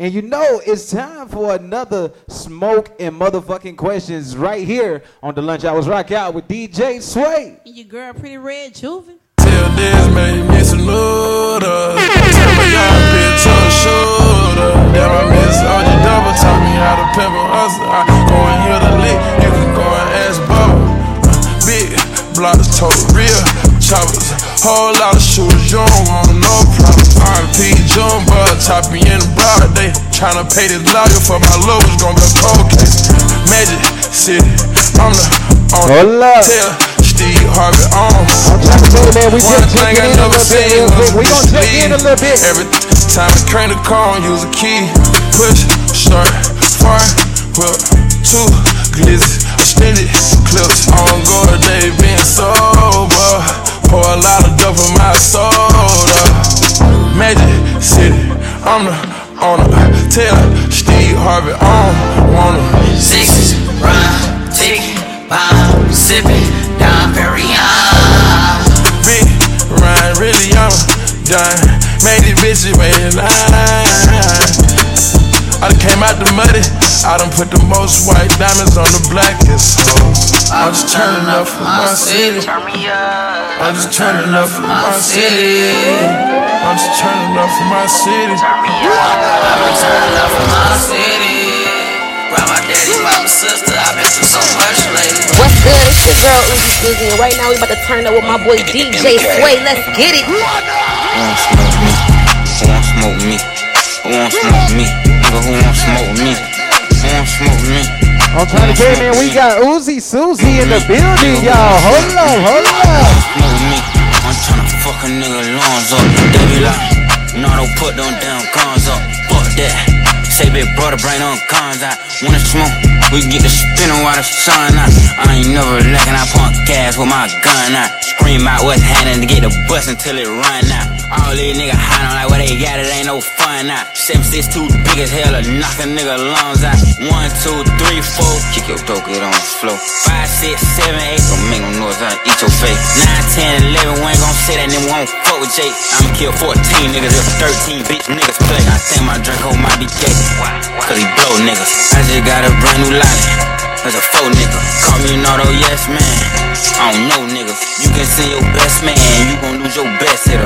And you know it's time for another smoke and motherfucking questions right here on the Lunch Hours Rock Out with DJ Sway. And your girl, pretty red juvie. Till this made me some noodles. Tell my young bitch on the shoulder. Damn, I miss OG double. Taught me how to pimp a hustle. I go and hear the lick. You can go and ask Bubba. Uh, big blocks, total real choppers. Whole lot of shooters, you don't want no problem. RP Jumbo, top me in the broad day. Tryna pay this lawyer for my love, it's gonna be a cold case. Magic City, I'm the owner. Hold up. Tell Steve Harvey on. I'm trying to tell you, man, we One just thing I in never seen was. We gonna check in a little bit. Every time I crank the car, use a key. Push, start, fire, whip, two glizzy, extended clips. On go a day being sober. Pour a lot of dope in my soda. Magic City, I'm the owner. Tell Steve Harvey on, wanna. Six, run, tick, bomb, sipping, Dom Perignon. Big Ryan, really I'm done. Made these bitches wait in line. I done came out the muddy. I done put the most white diamonds on the blackest hoes. I'm just turning up for my city. Turn me up. I'm just turning up for my city. I'm just turning up for my city. Turn me up. I've been turning up for my city. Grab my daddy, mama, sister. I've been through so much lately. What's good? It's your girl Uzi Susie, and right now we about to turn up with my boy DJ Sway. Let's get it. Who won't smoke me? Who won't smoke me? Who won't smoke me? Nigga, who won't smoke me? Who won't smoke me? I'm trying to you, man, we got Uzi Susie in the building, y'all. Hold up, hold. Smoke me. I'm tryna fuck a nigga lungs up. They be like, no, don't put them damn guns up. Fuck that. Say big brother, bring them guns out. Wanna smoke? We get the spinning while the sun out. I ain't never lacking, I pump gas with my gun out. Scream out what's happening to get the bus until it run out. All these niggas hiding like what they got, it ain't no fun out. Seven six two big as hell to knock a nigga lungs out. One, two, three, four, kick your dope, get on the floor. Five, six, seven, eight, don't make no noise, I'll eat your face. Nine, ten, eleven, we ain't gon' say that, then won't fuck with Jake. I'ma kill 14 niggas if 13 bitch niggas play. I think my drink oh, hole might be gay, cause he blow niggas. I just got a brand new line. That's a faux nigga. Call me an auto yes man. I don't know nigga. You can send your best man, you gon' lose your best hitter.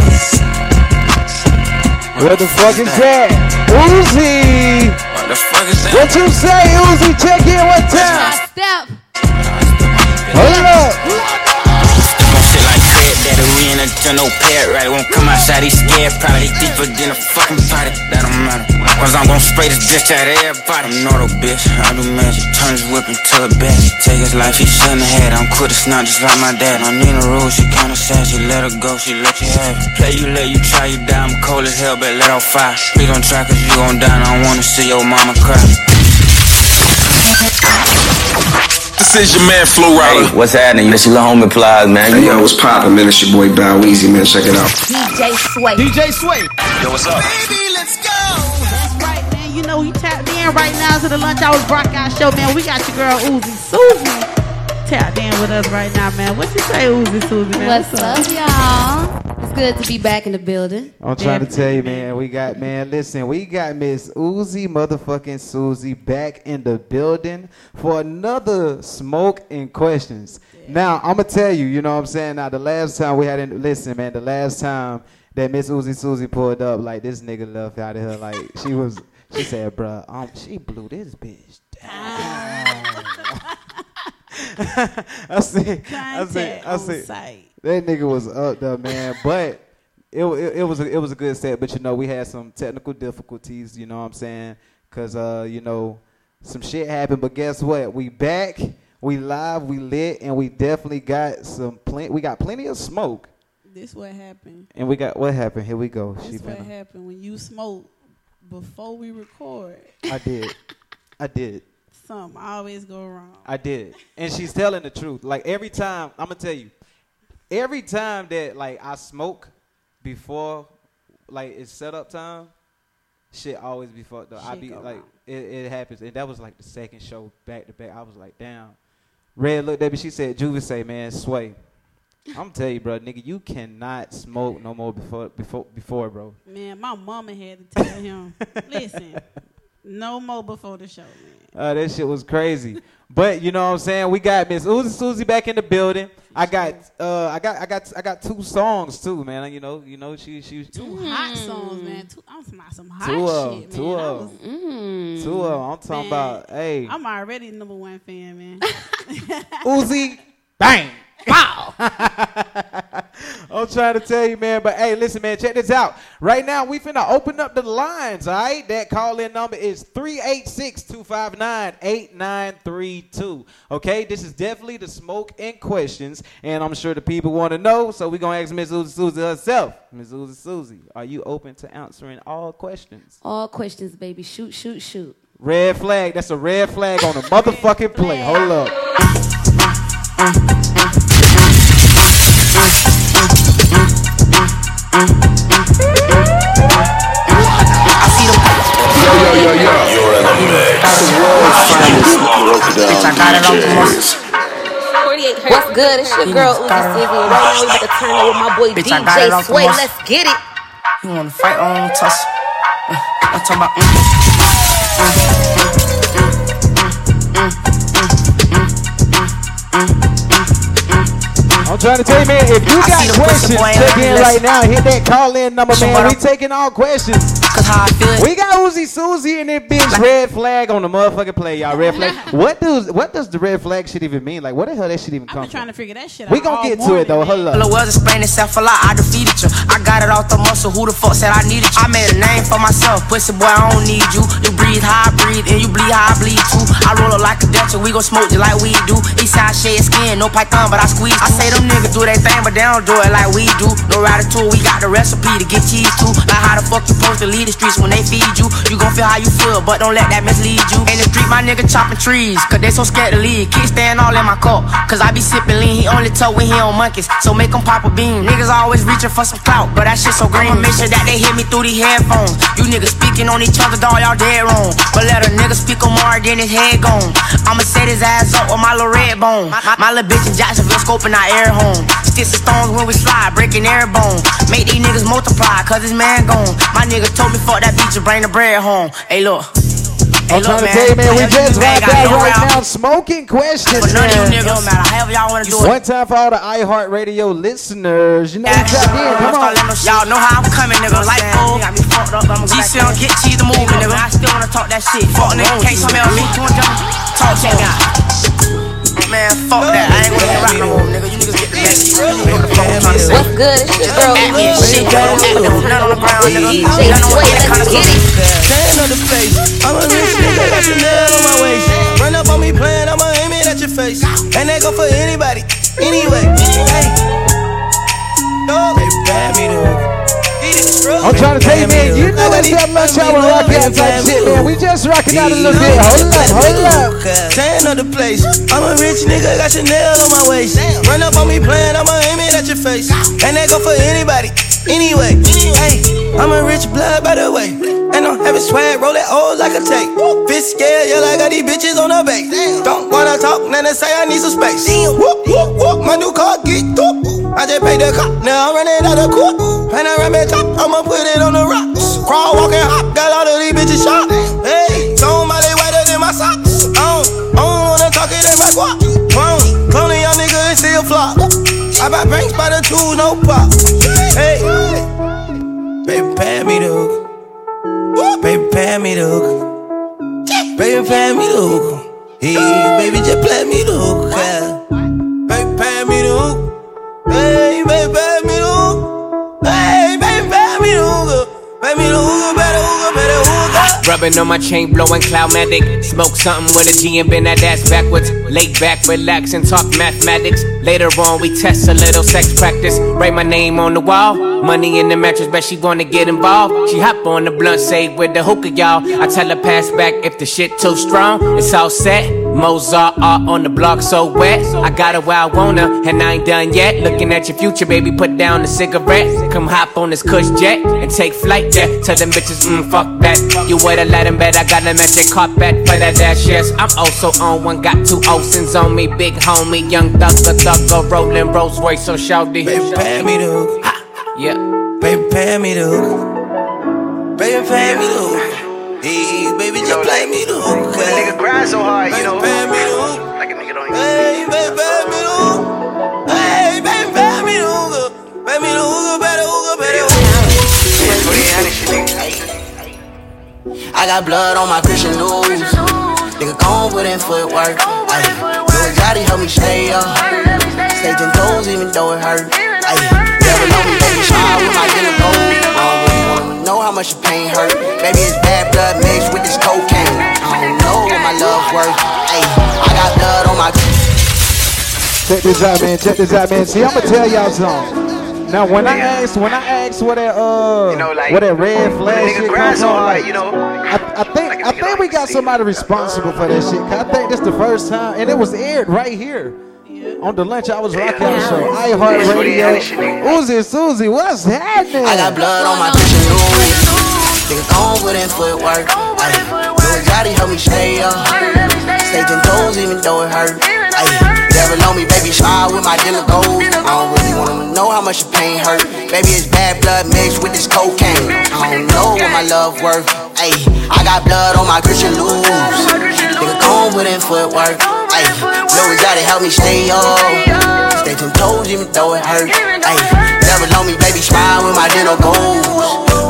What the fuck is that? Uzi! What the fuck is that? What you say, Uzi? Check in one time. Step. Hold up. On we in a general pet right. Won't come outside, he scared, probably deeper than a fucking body. That don't matter. Cause I'm gon' spray this bitch at everybody. I'm not a bitch, I do magic. Turn his whip into a bat. Take his life, he shouldn't have. I'm quick, it's not just like my dad. I need a Rule, she kinda sad. She let her go, she let you have it. Play you, let you try, you die. I'm cold as hell, but let off fire. Please don't try, cause you gon' die. I don't wanna see your mama cry. This is your man Flo Rida. What's happening? This your little homie Plies, man. Hey, yo, what's poppin', man? It's your boy Bow Weezy, man. Check it out. DJ Sway. DJ Sway. Yo, what's up? Baby, let's go. That's right, man. You know he tapped in right now to the Lunch Hours Rock Out Show, man. We got your girl Uzi Susie tapped in with us right now, man. What you say, Uzi Susie, man? What's up, y'all? It's good to be back in the building. I'm trying to tell you, man. We got, man. Listen, we got Miss Uzi motherfucking Susie back in the building for another smoke and questions. Now, I'm gonna tell you, you know what I'm saying. Now, the last time we had, in, listen, man. The last time that Miss Uzi Susie pulled up, like this nigga left out of her, like she was. She said, "Bruh, um, she blew this bitch down." I see. I see. I on see. site. That nigga was up there, man. But it, it, it was a, it was a good set. But you know, we had some technical difficulties. You know what I'm saying? Cause uh, you know, some shit happened. But guess what? We back. We live. We lit, and we definitely got some plenty. We got plenty of smoke. This what happened. And we got what happened? Here we go. She This what finna. happened when you smoke before we record. I did. I did. Something always go wrong. I did. And she's telling the truth. Like every time, I'm gonna tell you, every time that like I smoke before like it's setup time, shit always be fucked up. I be like it, it happens. And that was like the second show back to back. I was like, damn. Red looked at me, she said, Juvie say, man, sway. I'm tell you, bro, nigga, you cannot smoke no more before before before, bro. Man, my mama had to tell him, listen, no more before the show, man. Uh, that shit was crazy. But you know what I'm saying? We got Miss Uzi Susie back in the building. I got uh I got I got I got two songs too, man. You know, you know, she she Two hot songs, man. Two, I'm talking about some hot Two of 'em, shit, two man. I of was- Mm. two of 'em. I'm talking Man, about hey I'm already number one fan, man. Uzi bang. Wow. I'm trying to tell you, man. But hey, listen, man, check this out. Right now, we finna open up the lines, all right? That call in number is 386 259 8932. Okay, this is definitely the smoke and questions. And I'm sure the people want to know. So we're going to ask Miss Uzi Susie herself. Miss Uzi Susie, are you open to answering all questions? All questions, baby. Shoot, shoot, shoot. Red flag. That's a red flag on the motherfucking play. Hold up. Yo, yo, yo, yo. You're in the mix. Bitch, I got it off the muscle. What's good? It's your girl Uzi Susie, and right now we about to turn up with my boy Bitch, I got it DJ off the Sway. muscle. Let's get it. You wanna fight on tussle? Uh, I'm talking about. mm. I'm trying to tell you, man, if you got see the pussy questions, check in right now. Hit that call in number, man. We taking all questions. Cause how I feel. We got Uzi Susie and that bitch red flag on the motherfucking play, y'all. Red flag. What does what does the red flag shit even mean? Like, what the hell that shit even I've come been trying to figure that shit out. We gonna get to morning, it though. man. Hold Hello, up. well, explain itself a lot. I defeated you. I got it off the muscle. Who the fuck said I needed you? I made a name for myself. Pussy boy, I don't need you. You breathe how I breathe, and you bleed how I bleed too. I roll up like a Dutch, and we gon' smoke just like we do. Eastside shade skin, no python, but I squeeze. I say them niggas do their thing, but they don't do it like we do. No ratatouille, we got the recipe to get cheese too. Like how the fuck you supposed to lead the streets when they feed you? You gon' feel how you feel, but don't let that mislead you. In the street, my nigga chopping trees, cause they so scared to leave. Kids stand all in my cup, cause I be sipping lean. He only told when he on monkeys, so make him pop a bean. Niggas always reaching for some clout, but that shit so green. I'ma make sure that they hear me through these headphones. You niggas speaking on each other, dog, y'all dead wrong. But let a nigga speak on more than his head gone. I'ma set his ass up with my little red bone. My, my little bitch in Jacksonville scoping our air home. Sticks and stones when we slide, breaking air bone. Make these niggas multiply, cause his man gone. My nigga told me fuck that bitch and bring the bread home. Hey, look. Hey, I'm trying to tell you, man, we just right back right now smoking questions, But none of you man. niggas matter. Y'all wanna it. One time for all the iHeartRadio listeners, you know, you tap in. Come on. Y'all know how I'm coming, nigga. Like fool. GC don't get cheese to move, nigga. I still wanna talk that shit. Fuck nigga, oh, can't tell me on me. Talk that guy. Man, fuck that. I ain't gonna rap no more, nigga. You niggas get the message. You know what the fuck I'm trying to say. What's good? It's your girl At me and Uzi shit, Susie, none on the ground, nigga. DJ None on Sway. that kind of get it. Stand on the face. I'm a rich nigga, got Chanel on my waist. Run up on me playing, I'ma aim it at your face. And that go for anybody, anyway. Hey. No, I'm trying to you, man, you know it's that lunch hour rock out type shit, man. We just rocking out a little bit. Hold up, hold up. Stand on the place. I'm a rich nigga, got Chanel on my waist. Run up on me playing, I'ma aim it at your face. And that go for anybody, anyway. Hey, I'm a rich blood by the way. And I'm having swag, roll it old like a tape. Bitch scared, yeah, like I got these bitches on the base. Don't wanna talk, then they say I need some space. Whoop, whoop, whoop, my new car get up. I just paid the cop, now I'm running out of court. And I it top, I'ma put it on the rocks. Crawl, walk, and hop, got all of these bitches shot. Hey, somebody whiter than my socks. I don't, I don't wanna talk it in my guap. Clone, cloning young nigga still flop. I buy banks by the two, no pop. Baby, pay me the hook. Baby, pay me the hook. Hey, baby, just play me the hook. Rubbing on my chain, blowing cloudmatic. Smoke something with a G and bend that ass backwards. Lay back, relax, and talk mathematics. Later on, we test a little sex practice. Write my name on the wall. Money in the mattress, bet she wanna get involved. She hop on the blunt, say with the hookah, y'all. I tell her pass back if the shit too strong. It's all set. Mozart art on the block so wet. I got it where I wanna, and I ain't done yet. Looking at your future, baby, put down the cigarette. Come hop on this cush jet and take flight, yeah. Tell them bitches, mm, fuck that. You would've let them bet I got them at their carpet for that dash, yes. I'm also on one, got two Olsen's on me, big homie, young thugger, thugger, rolling Rolls Royce, so shouty. Baby, pay me the hook. Yeah. Baby, pay me the hook. Baby, pay me the hook. Hey, baby, just play me the hook. When a nigga grind so hard, you know. Pay me the hook. Like a nigga don't even Hey, baby, pay me the hook. Hey, baby, pay me the hook. Pay me the hook, better hook, better I got blood on my Christian news. Nigga, gon' put in footwork. Ayy, Lil Johnny help me stay up. Stay ten toes even though it hurt. Ayy, never know me, baby, shine with my dinner gold. Much the pain hurt. Baby, it's bad blood mixed with this cocaine. I don't know what my love worth. Ayy, I got blood on my. Check this out, man. Check this out, man. See, I'm gonna tell y'all something. Now, when I asked, when I asked what that uh, You know, like, what that red flag shit comes on, like, you know. I, I think I think we got somebody responsible for that shit. I think this the first time, and it was aired right here on the lunch I was rocking out show. iHeartRadio. Uzi Susie, what's happening? I got blood on my Christian news. Nigga, gon' put in footwork. Ayy, Lil Johnny help me stay up. Stay ten toes even though it hurt. Ayy, never know me, baby, smile with my dinner gold. I don't really wanna know how much the pain hurt. Baby, it's bad blood mixed with this cocaine. I don't know what my love worth. Ayy, I got blood on my Christian news. Nigga, gon' put in footwork. Ayy, Lil Johnny help me stay up. Stay ten toes even though it hurt. Ayy, never know me, baby, smile with my dinner gold.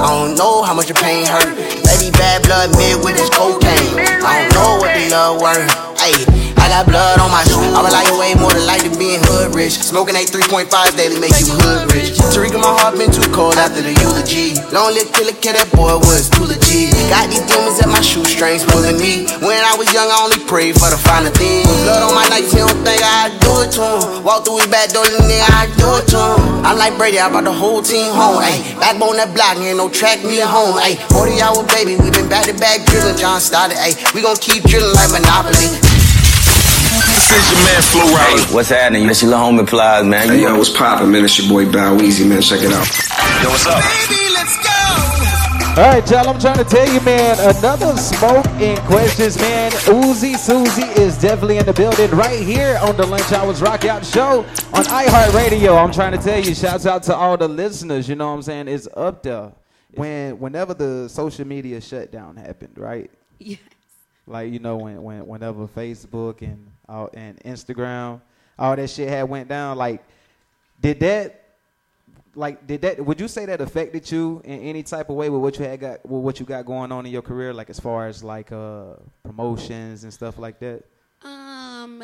I don't know how much the pain hurt. Baby, bad blood mixed with this cocaine. I don't know what the love worth. Ayy, I got blood on my shoe. I like way more than like to being hood rich. Smoking a 3.5 daily make you hood rich. Tariq, my heart been too cold after the eulogy. Lonely killer, kid, that boy was too legit. Got these demons at my shoestrings pulling me. When I was young, I only prayed for the finer things. Blood on my nights, he don't think I'd do it to him. Walk through his back door, little nigga, I'd do it to him. I'm like Brady, I brought the whole team home. Ayy, backbone that block, ain't no track me home. Ayy, 40 hour baby, we been back to back drilling. John started, ayy, we gon' keep drilling like Monopoly. This is your man Flo Rida. What's happening? This your little homie Plies, man. Hey, yo, what's poppin', man? It's your boy Bow Easy, man. Check it out. Yo, what's up? All right, y'all. I'm trying to tell you, man. Another smoke in questions, man. Uzi Susie is definitely in the building right here on the Lunch Hours Rock Out Show on iHeartRadio. I'm trying to tell you, shouts out to all the listeners. You know what I'm saying? It's up there. When whenever the social media shutdown happened, right? Yes. Like you know when when whenever Facebook and and Instagram, all that shit had went down. Like, did that? Like, did that? Would you say that affected you in any type of way with what you had got, with what you got going on in your career? Like, as far as like uh promotions and stuff like that. Um,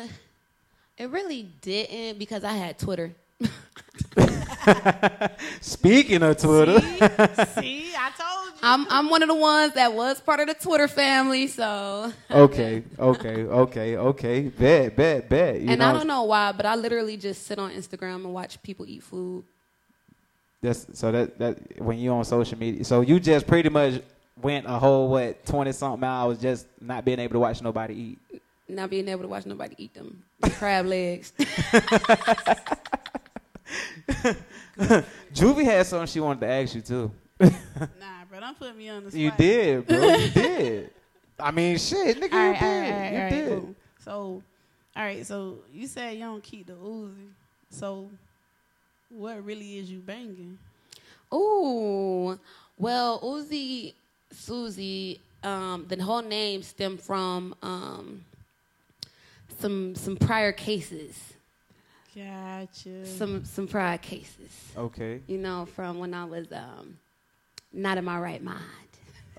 it really didn't because I had Twitter. Speaking of Twitter, See, I told you. I'm I'm one of the ones that was part of the Twitter family, so. okay, okay, okay, okay, bet, bet, bet. You and know, I don't know why, but I literally just sit on Instagram and watch people eat food. That's so that that when you on social media, so you just pretty much went a whole what twenty something hours just not being able to watch nobody eat. Not being able to watch nobody eat them crab legs. Juvie had something she wanted to ask you too. Nah, bro, don't put me on the spot. You did, bro. You did. I mean, shit, nigga, All you right, did. all right, all right, you all right, did. cool. So, all right, so you said you don't keep the Uzi. So, what really is you banging? Ooh, well, Uzi Susie, um, the whole name stemmed from um, some some prior cases. Gotcha. Some some prior cases. Okay. You know, from when I was um, not in my right mind.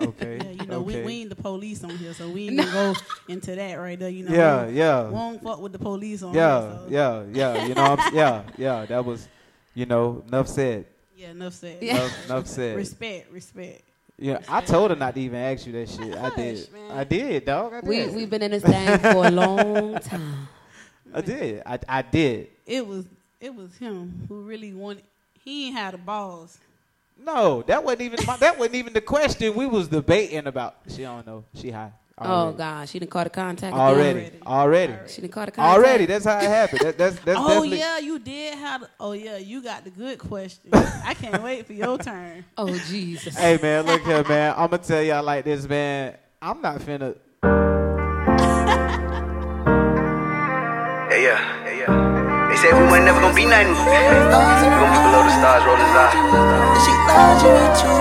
Okay. Yeah, you know, we, okay. we ain't the police on here, so we ain't gonna go into that right there. You know, Yeah, we, yeah. We don't fuck with the police on yeah, here. So. yeah, yeah. You know, I'm, yeah, yeah. That was, you know, enough said. Yeah, enough said. Enough, enough said. Respect, respect. Yeah, I told her not to even ask you that shit. I did. I did, dog. I did. We we've been in this thing for a long time. I did. I, I did. It was it was him who really wanted. He ain't had the balls. No, that wasn't even my, that wasn't even the question. We was debating about. She don't know. She high. Oh God, she didn't call the contact Already, again. already, She didn't call the contact. already. That's how it happened. That, that's that's oh definitely. yeah, you did have. Oh yeah, you got the good question. I can't wait for your turn. Oh Jesus. Hey man, look here, man. I'm gonna tell y'all like this, man. I'm not finna. Yeah, said we weren't never gonna be nothing. We gonna be below the stars, eyes.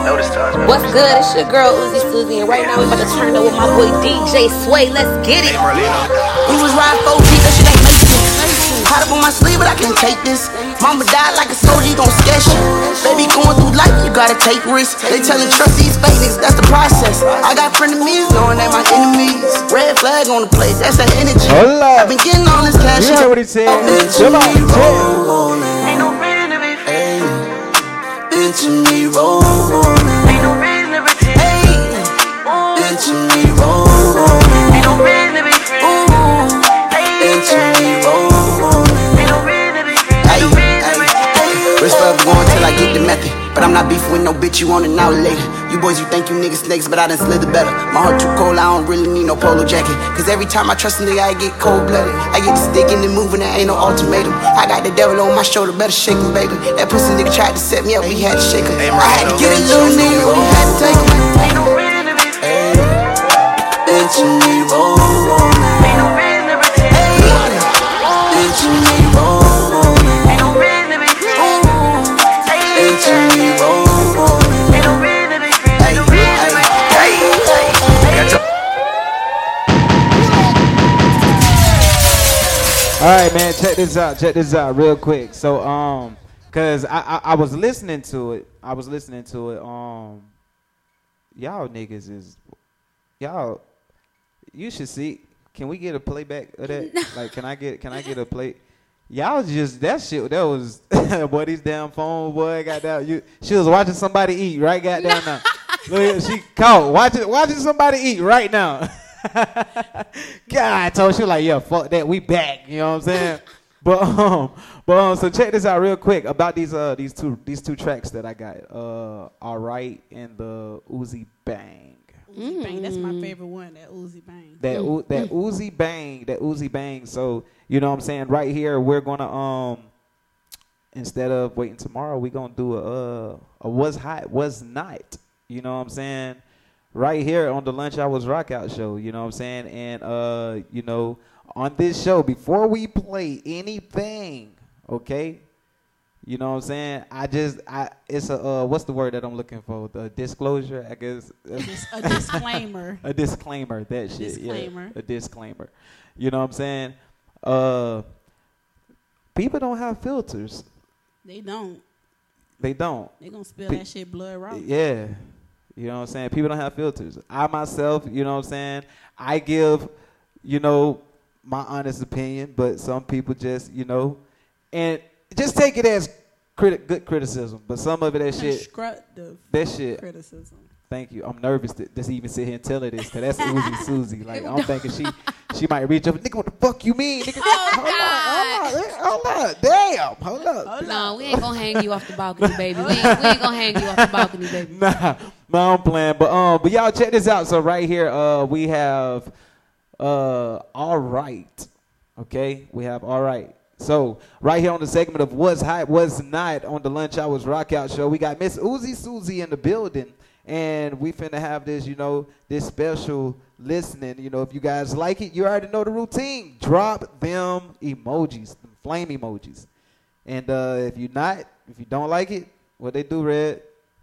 Below the stars, man. What's good? It's your girl Uzi Susie, and right now we about to turn up with my boy DJ Sway. Let's get it. We was riding 4 deep, that shit ain't. Hot up on my sleeve, but I can't take this. Mama died like a soldier, you gon' sketch you. Baby, going through life, you gotta take risks. They tellin' trust these fake niggas, that's the process. I got frenemies, knowing they my enemies. Red flag on the place, that's that energy. Hold up. I've been getting all this cash. You heard what he said. Come on, yeah. Ain't no reason to be hey, Bitch, me roll. But I'm not beefing with no bitch, you want it now or later. You boys, you think you niggas snakes, but I done slither better. My heart too cold, I don't really need no polo jacket. Cause every time I trust a nigga, I get cold blooded. I get to sticking and moving, there ain't no ultimatum. I got the devil on my shoulder, better shake him, baby. That pussy nigga tried to set me up, we had to shake him. I had to get a little nigga, this out. Check this out real quick. So, um, cause I, I I was listening to it. I was listening to it. Um, y'all niggas is y'all. You should see. Can we get a playback of that? Like, can I get can I get a play? Y'all just that shit. That was boy. These damn phone boy. Got down. You. She was watching somebody eat right. Got down now. Look, she caught watching watching somebody eat right now. God, I told she like, yeah, fuck that, we back. You know what I'm saying? But um, but um, so check this out real quick about these uh these two these two tracks that I got. Uh, all right, and the Uzi Bang. Uzi Bang, that's my favorite one. That Uzi Bang. That U- that Uzi Bang, that Uzi Bang. So you know what I'm saying? Right here, we're gonna um instead of waiting tomorrow, we're gonna do a uh a what's hot, what's not. You know what I'm saying? Right here on the Lunch Hours Rockout show, you know what I'm saying? And uh, you know, on this show, before we play anything, okay? You know what I'm saying? I just I it's a uh what's the word that I'm looking for? The disclosure, I guess. A disclaimer. a disclaimer, that shit. Disclaimer. Yeah, a disclaimer. You know what I'm saying? Uh people don't have filters. They don't. They don't. They gonna spill Pe- that shit blood raw. Yeah. You know what I'm saying? People don't have filters. I myself, you know what I'm saying? I give, you know, my honest opinion, but some people just, you know, and just take it as criti- good criticism. But some of it, that shit, Constructive that shit. criticism. Thank you. I'm nervous to just even sit here and tell her this, cause that's Uzi Susie. Like I'm thinking she, she might reach up. Nigga, what the fuck you mean? Nigga, hold on, hold on, hold on, damn, hold up. No, we ain't gonna hang you off the balcony, baby. We ain't, we ain't gonna hang you off the balcony, baby. nah, nah, I'm playing. But um, but y'all check this out. So right here, uh, we have uh, all right. Okay, we have all right. So right here on the segment of what's hot, what's not on the lunch hours rockout show, we got Miss Uzi Susie in the building, and we finna have this, you know, this special listening. You know, if you guys like it, you already know the routine. Drop them emojis, them flame emojis, and uh, if you not, if you don't like it, what they do, Red?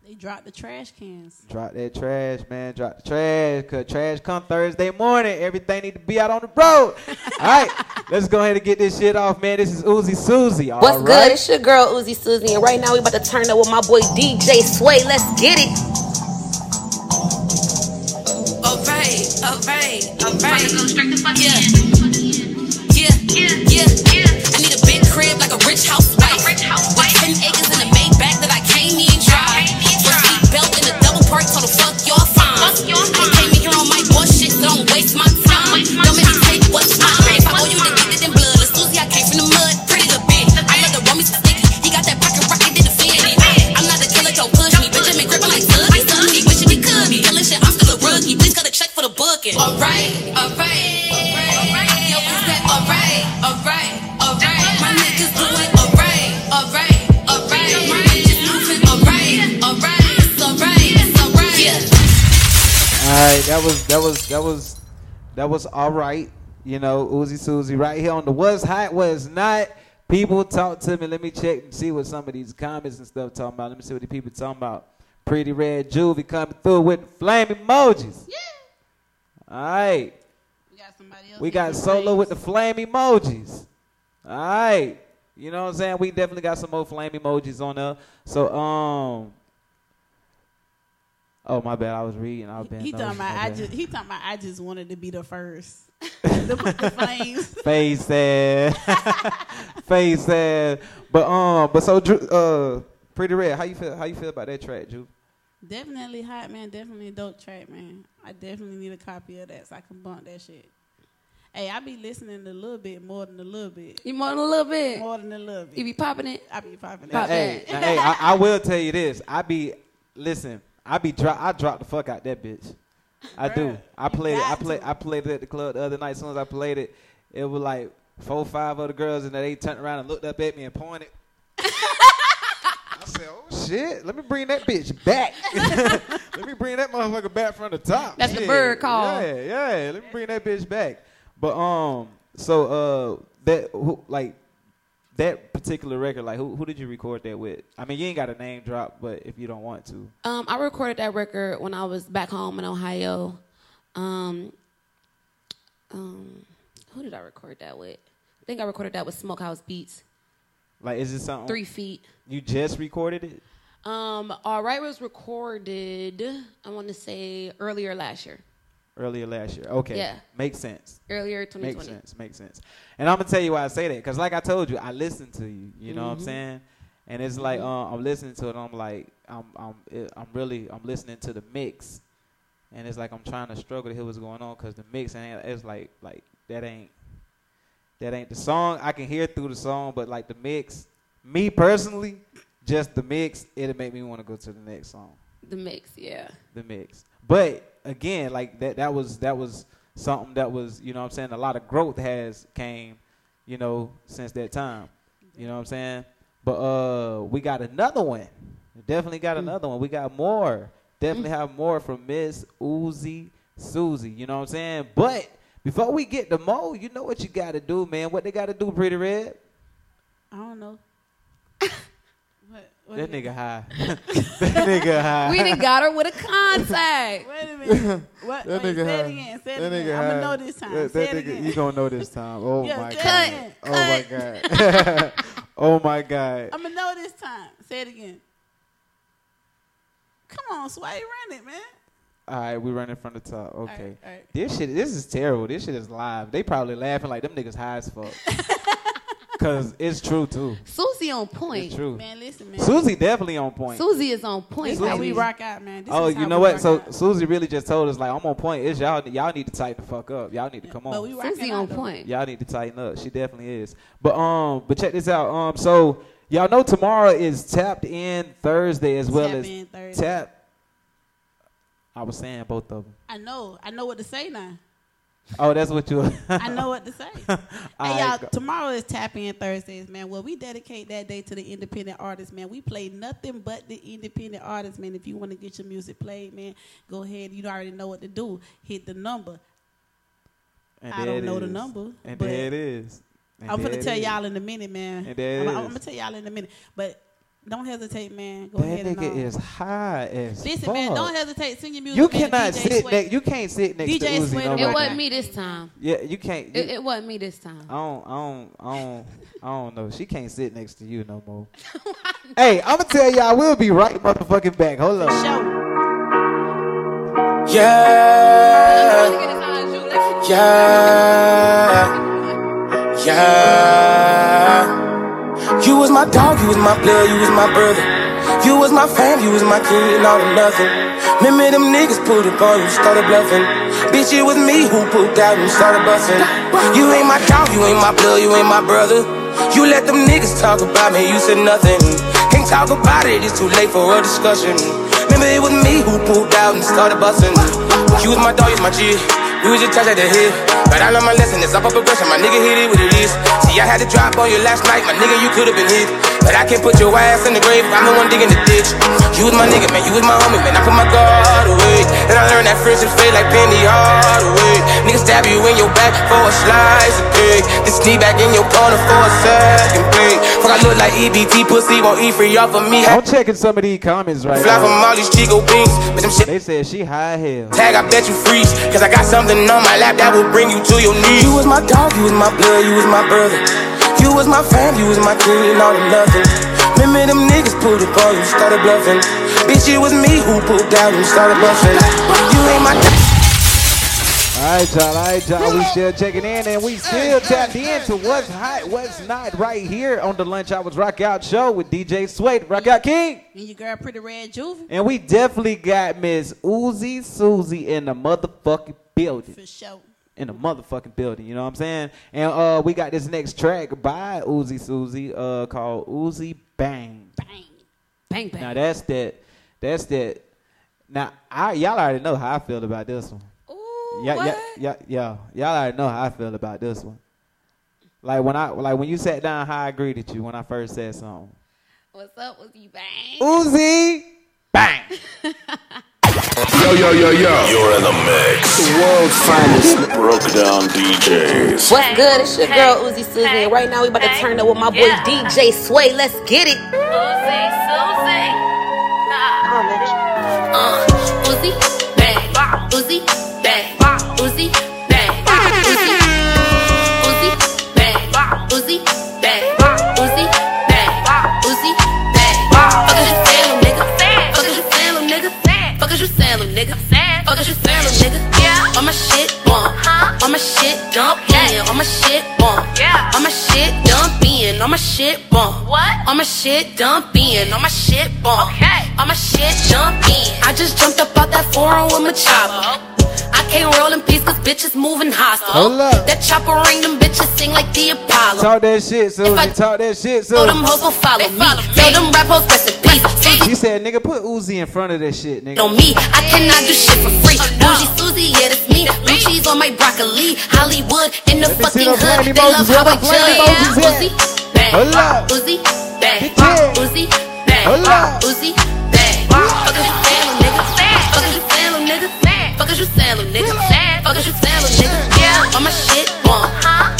They dropped the trash cans. Drop that trash, man. Drop the trash. Cause trash come Thursday morning. Everything need to be out on the road. all right, let's go ahead and get this shit off, man. This is Uzi Susie. All What's right? good? It's your girl Uzi Susie, and right now we about to turn up with my boy DJ Sway. Let's get it. Alright, alright, alright. Yeah. Yeah, yeah, yeah, yeah. I need a big crib like a rich housewife. With 10 acres in the Maybach that Alright, alright, alright. Yo, is that back and rocky to feel it. I'm not a killer, to push me, bitch I've been gripping like silicone, which it could me. Killin' shit, I'm still a rookie, please cause the check for the boogin. alright, alright, alright? My niggas alright, alright, alright. Bitches moving alright, alright, it's alright, it's alright. Yeah. All right, that was that was that was that was all right. You know, Uzi Susie right here on the what's hot, what's not. People talk to me. Let me check and see what some of these comments and stuff talking about. Let me see what the people talking about. Pretty red juvie coming through with flame emojis. Yeah. All right. We got somebody else. We got solo with the flame emojis. All right. You know what I'm saying? We definitely got some more flame emojis on there. So um Oh my bad, I was reading. I was being He talking about My I just he talking about I just wanted to be the first. the, the flames. Face sad. Face sad. But um but so uh Pretty Red, how you feel how you feel about that track, Drew? Definitely hot man, definitely a dope track, man. I definitely need a copy of that so I can bump that shit. Hey, I be listening a little bit more than a little bit. You more than a little bit? More than a little bit. You be popping it? I be popping it. Now, hey, now, hey, I, I will tell you this. I be listen. I be drop. I drop the fuck out that bitch. I do. I played it. I played. I played it at the club the other night. As soon as I played it, it was like four, five other girls, and they turned around and looked up at me and pointed. I said, "Oh shit! Let me bring that bitch back. Let me bring that motherfucker back from the top." That's the bird call. Yeah, yeah. Let me bring that bitch back. But um, so uh, that like that particular record, like who who did you record that with? I mean, you ain't got a name drop, but if you don't want to, Um, I recorded that record when I was back home in Ohio. Um, um, who did I record that with? I think I recorded that with Smokehouse Beats. like, is it something Three feet. You just recorded it? Um, All Right was recorded, I want to say earlier last year. Earlier last year. Okay. Yeah. Makes sense. Earlier 2020. Makes sense. Makes sense. And I'm gonna tell you why I say that, because like I told you, I listen to you. You know what I'm Mhm. saying? And it's like Mhm. uh, I'm listening to it. I'm like I'm I'm it, I'm really I'm listening to the mix, and it's like I'm trying to struggle to hear what's going on because the mix and it's like like that ain't that ain't the song. I can hear through the song, but like the mix, me personally, just the mix, it'll make me want to go to the next song The mix, yeah. the mix. But again, like that that was that was something that was, you know what I'm saying, a lot of growth has came, you know, since that time. You know what I'm saying? But uh we got another one. Definitely got another one. We got more. Definitely have more from Miss Uzi Susie. You know what I'm saying? But before we get to Mo, you know what you gotta do, man. What they gotta do, Pretty Red? I don't know. what, what That is it? nigga high. that nigga high. We done got her with a contact. Wait a minute. What? That Wait, nigga say it high. again. Say it That again. nigga I'm gonna know this time. That, say that it nigga, again. you gonna know this time. Oh Yeah, my say it god. Oh again. Oh my god. oh my god. I'm gonna know this time. Say it again. Come on, Sway, run it, man. All right, we running from the top. Okay. all right. This shit, this is terrible. This shit is live. They probably laughing like them niggas high as fuck. Cause it's true too. Susie on point. It's true. Man, listen, man. Susie definitely on point. Susie is on point. This how we rock out, man. This oh, is you how know we what? So out. Susie really just told us like I'm on point. It's y'all. Y'all need to tighten the fuck up. Y'all need to come on. But we rocking Susie on point. Y'all need to tighten up. She definitely is. But um, but check this out. Um, so y'all know tomorrow is tapped in Thursday as well Tap as in Thursday. tap. I was saying both of them. I know. I know what to say now. Oh, that's what you. I know what to say. Hey, y'all, tomorrow is Tap In Thursdays, man. Well, we dedicate that day to the independent artists, man. We play nothing but the independent artists, man. If you want to get your music played, man, go ahead. You already know what to do. Hit the number. And I don't know the number, And but there it is. And I'm gonna tell is. y'all in a minute, man. And there I'm, I'm gonna tell y'all in a minute, but don't hesitate, man. Go That ahead and nigga uh, is high as listen, fuck. man. Don't hesitate. Sing your music. You cannot DJ sit next. You can't sit next DJ to Uzi Sway no It more. wasn't me this time. Yeah, you can't. You, It, it wasn't me this time. I don't. I don't. I don't. I don't know. She can't sit next to you no more. hey, I'm gonna tell y'all. We'll be right motherfucking back. Hold on. Yeah. Yeah. Yeah. You was my dog, you was my blood, you was my brother. You was my fam, you was my king, all or nothing. Remember them niggas pulled up on you, started bluffing. Bitch, it was me who pulled out and started busting. You ain't my dog, you ain't my blood, you ain't my brother. You let them niggas talk about me, you said nothing. Can't talk about it, it's too late for a discussion. Remember it was me who pulled out and started busting. You was my dog, you was my G. Was just touch at the hip. But I learned my lesson, it's up a progression. My nigga hit it what it is. See, I had to drop on you last night, my nigga, you could've been hit. But I can't put your ass in the grave, I'm the one digging the ditch. You was my nigga, man, you was my homie, man. I put my guard away. Then I learned that friendships fade like Penny Hardaway. Nigga stab you in your back for a slice of cake. Then sneak back in your corner for a second plate. Fuck, I look like EBT pussy, won't eat free off of me. I'm checking some of these comments right Fly from now. all these Chico beans, but them shit. They said she high hell. Tag, I bet you freeze. Cause I got something on my lap that will bring you to your knees. You was my dog, you was my blood, you was my brother. You was my fam, you was my queen, all the loving. Remember them niggas pulled up on you, started bluffing. Bitch, it was me who pulled down and started bluffing. You ain't my All right, y'all. All right, y'all. We still checking in, and we still tapped into what's hot, what's not, right here on the Lunch Hours Rock Out Show with DJ Sway, Rock Out King. And your girl, Pretty Red Juvie. And we definitely got Miss Uzi Susie in the motherfucking building. For sure. In the motherfucking building, you know what I'm saying? And uh, we got this next track by Uzi Susie uh, called Uzi Bang. Bang bang. Bang. Now that's that. That's that. Now I y'all already know how I feel about this one. yeah, yeah, yeah, yeah. Y'all already know how I feel about this one. Like when I like when you sat down, how I greeted you when I first said something. What's up with you, bang? Uzi, bang. Yo, yo, yo, yo. You're in the mix. The world's finest broke down DJs. What's good? It's your girl Uzi Susie, and right now we about to turn up with my boy DJ Sway. Let's get it. Susie, Susie. Uh, Uzi, bang. Uzi, bang. Fuck is you saying, little nigga? Fuck is you saying, little nigga? Yeah. All my shit bomb. All my shit dump in. All my shit bomb. Yeah. All my shit dump in. All my shit bomb. What? All my shit dump in. All my shit bomb. Okay. All my shit dump in. I just jumped up out that foreign with oh my chopper. Oh. I can't roll in peace cause bitches moving hostile. Hold up. That chopper ring, them bitches sing like the Apollo. Talk that shit, Susie. Talk that shit, So them Susie. hoes gon' follow me. Tell them rap hoes rest in peace. She said, "Nigga, put Uzi in front of that shit, nigga." on me. I cannot do shit for free. Bougie Susie, yeah, that's me. Blue cheese on my broccoli. Hollywood in the Let me see fucking hood. They love how I the flame judge. emojis at? Uzi, bang. Hold up. Uzi, bang. Uzi, bang. Hold up. Uzi, bang. Is you saying, little nigga? Fuck is you saying, little nigga? Yeah. All my shit bomb.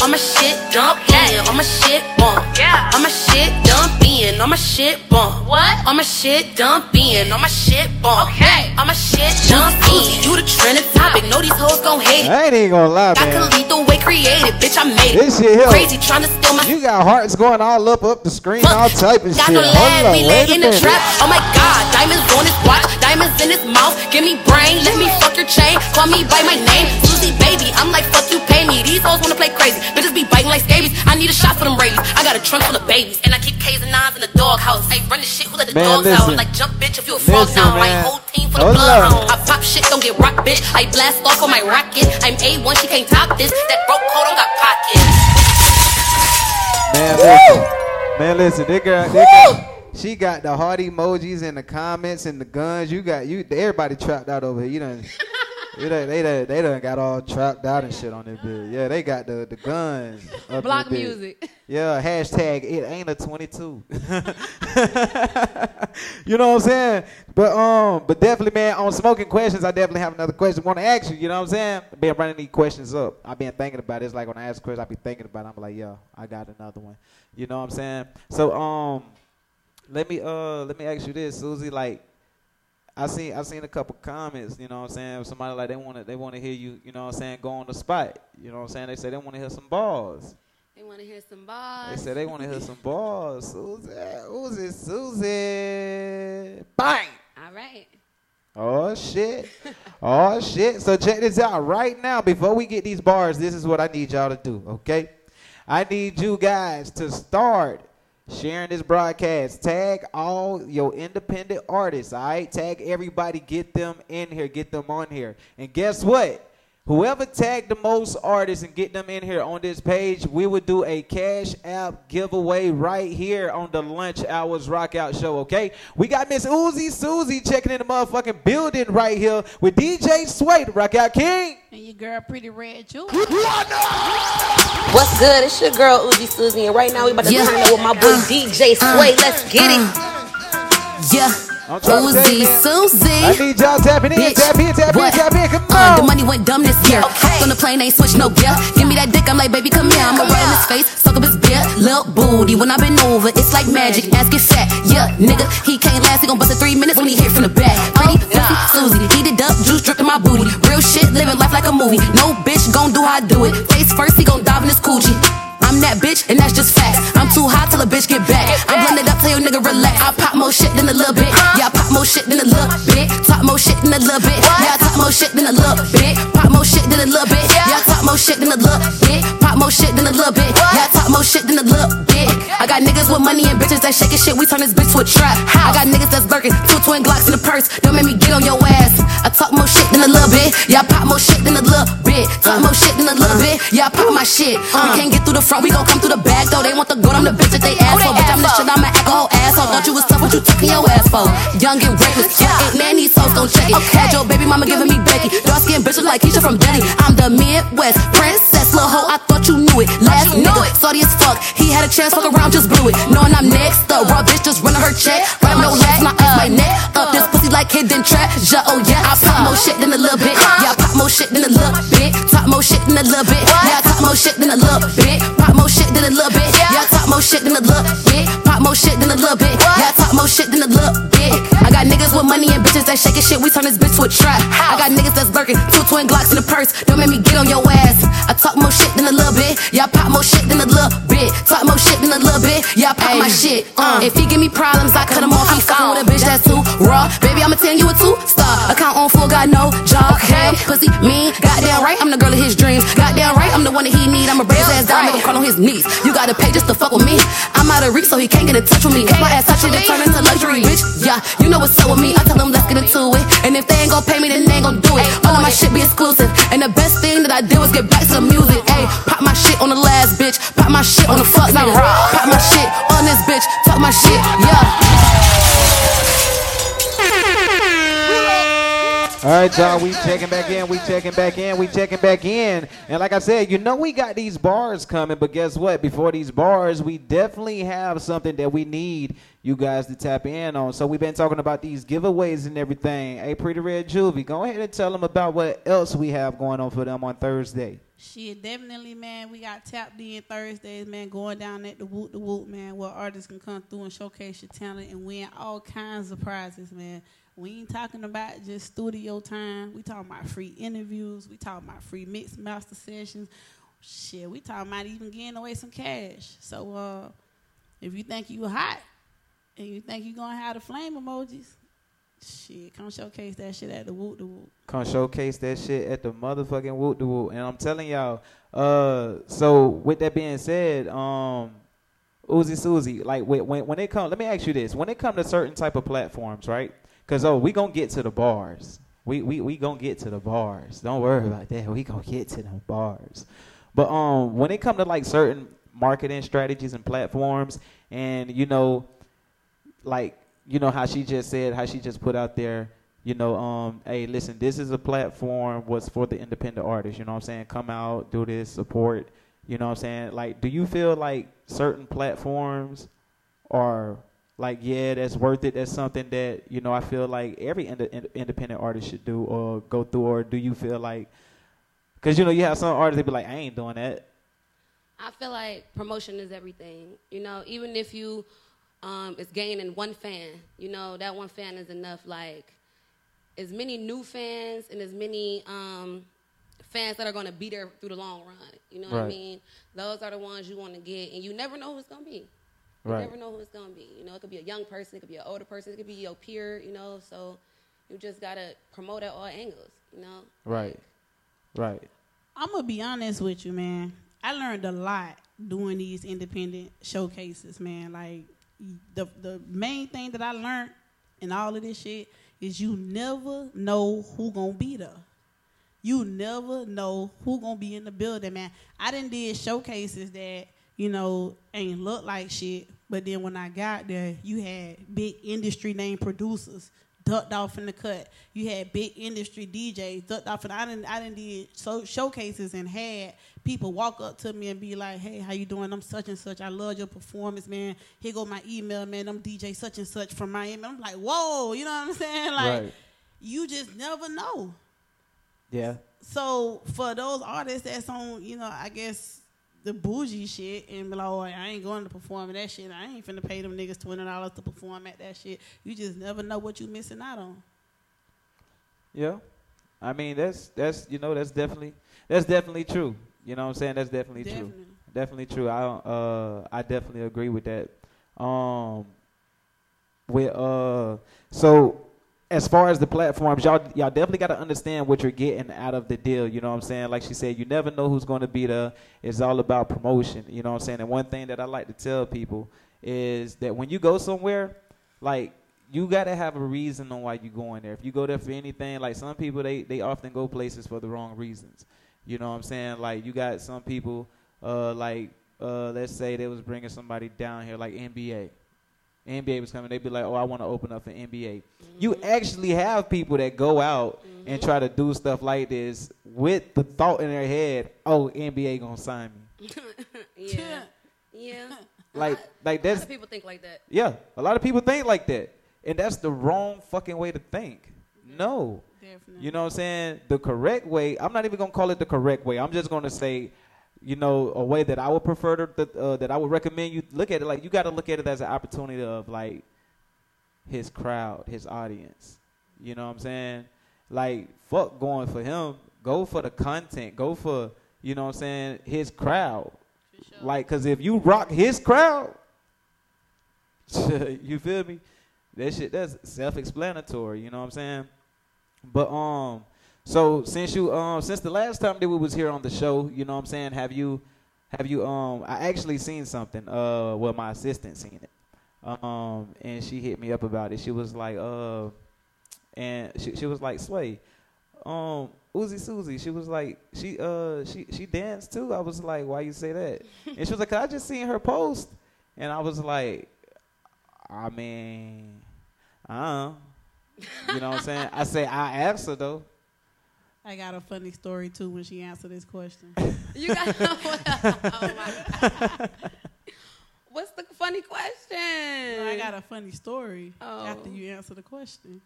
All my shit dump in. All my shit bomb. Yeah. All my shit dump in. All my shit bomb. What? All my shit dump in. All my shit bomb. Okay. All my shit dump in. You the trending topic. Know these hoes gon' hate it. I ain't even gonna lie, I can lead the way created, bitch. I made it. This shit here. Crazy trying to steal my. You got hearts going all up up the screen, all type of shit. Got no Hold we lay in the minute. trap. Oh my god, diamonds on his watch, diamonds in his mouth. Give me brain, let me fuck your chain. Call me by my name, Susie baby. I'm like fuck you, pay me. These hoes wanna play crazy, bitches be biting like scabies. I need a shot for them rabies. I got a trunk full of babies, and I keep K's and nines in the doghouse. I run the shit, who let the Man, dogs out? listen. I'm like jump bitch if you a frog Listen, now. Man. whole team full Hold of blood. I pop shit, don't get rock, bitch. I blast off on my rocket. I'm A1, she can't top this. That broke coat don't got pockets. Man, listen. Man, listen. This girl, this girl, she got the heart emojis and the comments and the guns. You got you. Everybody trapped out over here. You done. You done, they done, they done got all trapped out and shit on this bitch. Yeah, they got the, the guns. up Block music. Yeah, hashtag it ain't a 22. you know what I'm saying? But um, but definitely, man, on smoking questions, I definitely have another question. Want to ask you? You know what I'm saying? I've been running these questions up. I've been thinking about it. It's like when I ask questions, I be thinking about it. I'm like, yo, I got another one. You know what I'm saying? So um, let me uh, let me ask you this, Susie. Like, I seen I seen a couple comments. You know what I'm saying? Somebody like they want to they want to hear you. You know what I'm saying? Go on the spot. You know what I'm saying? They say they want to hear some balls. They want to hear some balls. They said they want to hear some balls. Susie, Susie, Susie. Bang! All right. Oh shit. oh shit. So check this out. Right now, before we get these bars, this is what I need y'all to do, okay? I need you guys to start sharing this broadcast. Tag all your independent artists, all right? Tag everybody, get them in here, get them on here. And guess what? Whoever tagged the most artists and get them in here on this page, we would do a cash app giveaway right here on the Lunch Hours Rockout Show, okay? We got Miss Uzi Susie checking in the motherfucking building right here with DJ Sway, the Rockout King. And your girl Pretty Red Jewel. What's good? It's your girl Uzi Susie, and right now we about to Yeah. turn up with my boy uh, DJ Sway. Let's get it. Uh, yeah. I'm trying to tell you, Uzi. Susie. I need y'all tapping in, Bitch. in, tap in, What? in. Come Uh, the money went dumb this year. Hopped on the plane, ain't switch no gear. Give me that dick, I'm like, baby, come here. I'ma rub in his face, suck up his beer. Lil' booty, when I been over, it's like magic. Ass get fat, yeah, nigga. He can't last, he gon' bust in three minutes when he hit from the back. Pretty, pussy, Susie, heated up, juice dripped in my booty. Real shit, living life like a movie. No bitch gon' do how I do it. Face first, he gon' dive in his coochie. That bitch, and that's just facts. I'm too hot till a bitch get back. I'm blended up, tell your nigga relax. I pop more shit than a little bit. Yeah, I pop more shit than a little bit. Talk more shit than a little bit. Yeah, I talk more shit than a little bit. Pop more shit than a little bit. Yeah, more shit than a little bit. Pop more shit than a little bit. Yeah, I talk more shit than a little bit. I got niggas with money and bitches that shaking shit. We turn this bitch to a trap. I got niggas that's lurking, two twin Glocks in the purse. Don't make me get on your ass. I talk more shit than a little bit. Yeah, I pop more shit than a little bit. Talk more shit than a little bit. Yeah, I pop my shit. We can't get through the front, we gon' come through the back though. They want the gold, I'm the bitch that they ask for. Bitch, I'm the shit, I'm an alcohol asshole. Thought you was tough, what you taking your ass for? Young and reckless, yeah, ain't man, these hoes gon' check it. Had your baby mama giving me Becky. Dark skin bitch look like Keisha from Belly. I'm the Midwest princess, little hoe. I thought you knew it. Last nigga, salty as fuck. He had a chance, fuck around, just blew it. Knowing I'm next up, raw bitch just running her check. Right, no legs, my ass, my neck up. This pussy like hidden treasure. Oh yeah, I pop more shit than a little bit. Yeah, I pop more shit than a little bit. Talk more shit than a little bit. Yeah, I talk more shit than a little bit. Pop more shit than a little bit. Yeah, more shit than a little bit. Pop more shit than a little bit. Yeah, I talk more shit than a little bit. I got niggas with money and bitches that shaking shit. We turn this bitch to a trap. I got niggas that's lurking, two twin Glocks in the purse. Don't make me get on your ass. I talk more shit than a little bit. Yeah, I pop more shit than a little bit. Talk more shit than a little bit. Yeah, I pop my shit. Uh, if he give me problems, I cut him off. He fucking with a bitch that's too raw. Baby, I'ma tell you a two star. Account on full, got no job. Damn, pussy mean. Goddamn right, I'm the girl of his dreams. Goddamn I'm the one that he need. I'ma his ass down, make him crawl on his knees. You gotta pay just to fuck with me. I'm out of reach, so he can't get in touch with me. If my ass touch it, it turn into luxury, bitch. Yeah, you know what's up with me. I tell them let's get into it. And if they ain't gon' pay me, then they ain't gon' do it. All of my shit be exclusive. And the best thing that I did was get back to the music. Ayy, pop my shit on the last bitch. Pop my shit on the fuck nigga. Pop my shit on this bitch. Talk my shit, yeah. All right, y'all. We checking back in. We checking back in. We checking back in. And like I said, you know we got these bars coming, but guess what? Before these bars, we definitely have something that we need you guys to tap in on. So we've been talking about these giveaways and everything. Hey, Pretty Red Juvie, go ahead and tell them about what else we have going on for them on Thursday. Shit, definitely, man. We got tapped in Thursdays, man. Going down at the Woot the Woot, man, where artists can come through and showcase your talent and win all kinds of prizes, man. We ain't talking about just studio time. We talking about free interviews. We talking about free mix master sessions. Shit, we talking about even getting away some cash. So, uh, if you think you hot and you think you gonna have the flame emojis, shit, come showcase that shit at the Woot the Woot. Come showcase that shit at the motherfucking Woot the Woot. And I'm telling y'all, uh, so with that being said, um, Uzi Susie, like when when it come, let me ask you this: when it come to certain type of platforms, right? Because oh, we gonna get to the bars. We we we gonna get to the bars. Don't worry about that. We gonna get to the bars. But um, when it come to like certain marketing strategies and platforms, and you know, like you know how she just said, how she just put out there, you know, um, hey, listen, this is a platform was for the independent artists. You know what I'm saying? Come out, do this, support. You know what I'm saying? Like, do you feel like certain platforms are like, yeah, that's worth it. That's something that you know I feel like every ind- ind- independent artist should do or go through. Or do you feel like, because you know you have some artists that be like, I ain't doing that. I feel like promotion is everything. You know, even if you um, is gaining one fan, you know, that one fan is enough. Like, as many new fans and as many um, fans that are going to be there through the long run. You know what I mean? Those are the ones you want to get, and you never know who it's going to be. You Right. never know who it's going to be. You know, it could be a young person, it could be an older person, it could be your peer, you know, so you just got to promote at all angles, you know? Right. Right. I'm gonna be honest with you, man. I learned a lot doing these independent showcases, man. Like the the main thing that I learned in all of this shit is you never know who gonna be there. You never know who gonna be in the building, man. I didn't did showcases that you know ain't look like shit, but then when I got there, you had big industry name producers ducked off in the cut. You had big industry DJs ducked off, and I didn't I didn't did so showcases and had people walk up to me and be like, "Hey, how you doing? I'm such and such. I love your performance, man. Here go my email, man. I'm DJ such and such from Miami." I'm like, "Whoa," you know what I'm saying? Like, Right. you just never know. Yeah. So for those artists that's on, you know, I guess the bougie shit and be like, oh, I ain't going to perform at that shit. I ain't finna pay them niggas twenty dollars to perform at that shit. You just never know what you missing out on. Yeah. I mean that's that's you know that's definitely that's definitely true. You know what I'm saying? That's definitely, true. Definitely. Definitely true. I don't uh I definitely agree with that. Um with uh so as far as the platforms, y'all y'all definitely got to understand what you're getting out of the deal. You know what I'm saying? Like she said, you never know who's going to be there. It's all about promotion. You know what I'm saying? And one thing that I like to tell people is that when you go somewhere, like you got to have a reason on why you're going there. If you go there for anything, like some people they they often go places for the wrong reasons. You know what I'm saying? Like you got some people uh like uh let's say they was bringing somebody down here like NBA. NBA was coming, they'd be like, "Oh, I want to open up for NBA." You mm-hmm. actually have people that go out and mm-hmm. try to do stuff like this with the thought in their head, "Oh, NBA gonna sign me." yeah. Yeah. Like, like A lot that's of people think like that. yeah. A lot of people think like that, and that's the wrong fucking way to think. No, Definitely. you know what I'm saying? The correct way. I'm not even gonna call it the correct way. I'm just gonna say, you know, a way that I would prefer to, that, uh, that I would recommend you look at it. Like you got to look at it as an opportunity of like his crowd, his audience. You know what I'm saying? Like fuck going for him. Go for the content. Go for you know what I'm saying his crowd. Like, cause if you rock his crowd, you feel me? That shit that's self-explanatory. You know what I'm saying? But um, so since you um since the last time that we was here on the show, you know what I'm saying? Have you have you um I actually seen something uh well my assistant seen it um and she hit me up about it. She was like uh and she she was like Sway um Uzi Susie she was like she uh she she danced too. I was like why you say that? and she was like I just seen her post and I was like I mean uh you know what I'm saying? I say I asked her though. I got a funny story too when she answered this question. You got oh my What's the funny question? I got a funny story Oh. after you answer the question.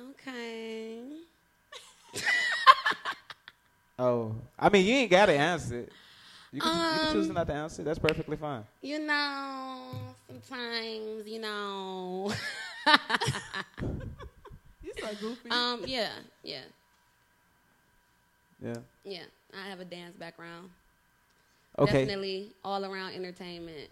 Okay. Oh, I mean, you ain't got to answer it. You can, you can choose Um, not to answer. it. That's perfectly fine. You know, sometimes, you know. You so goofy. um, yeah, yeah, Yeah. yeah. I have a dance background. Okay. Definitely all around entertainment.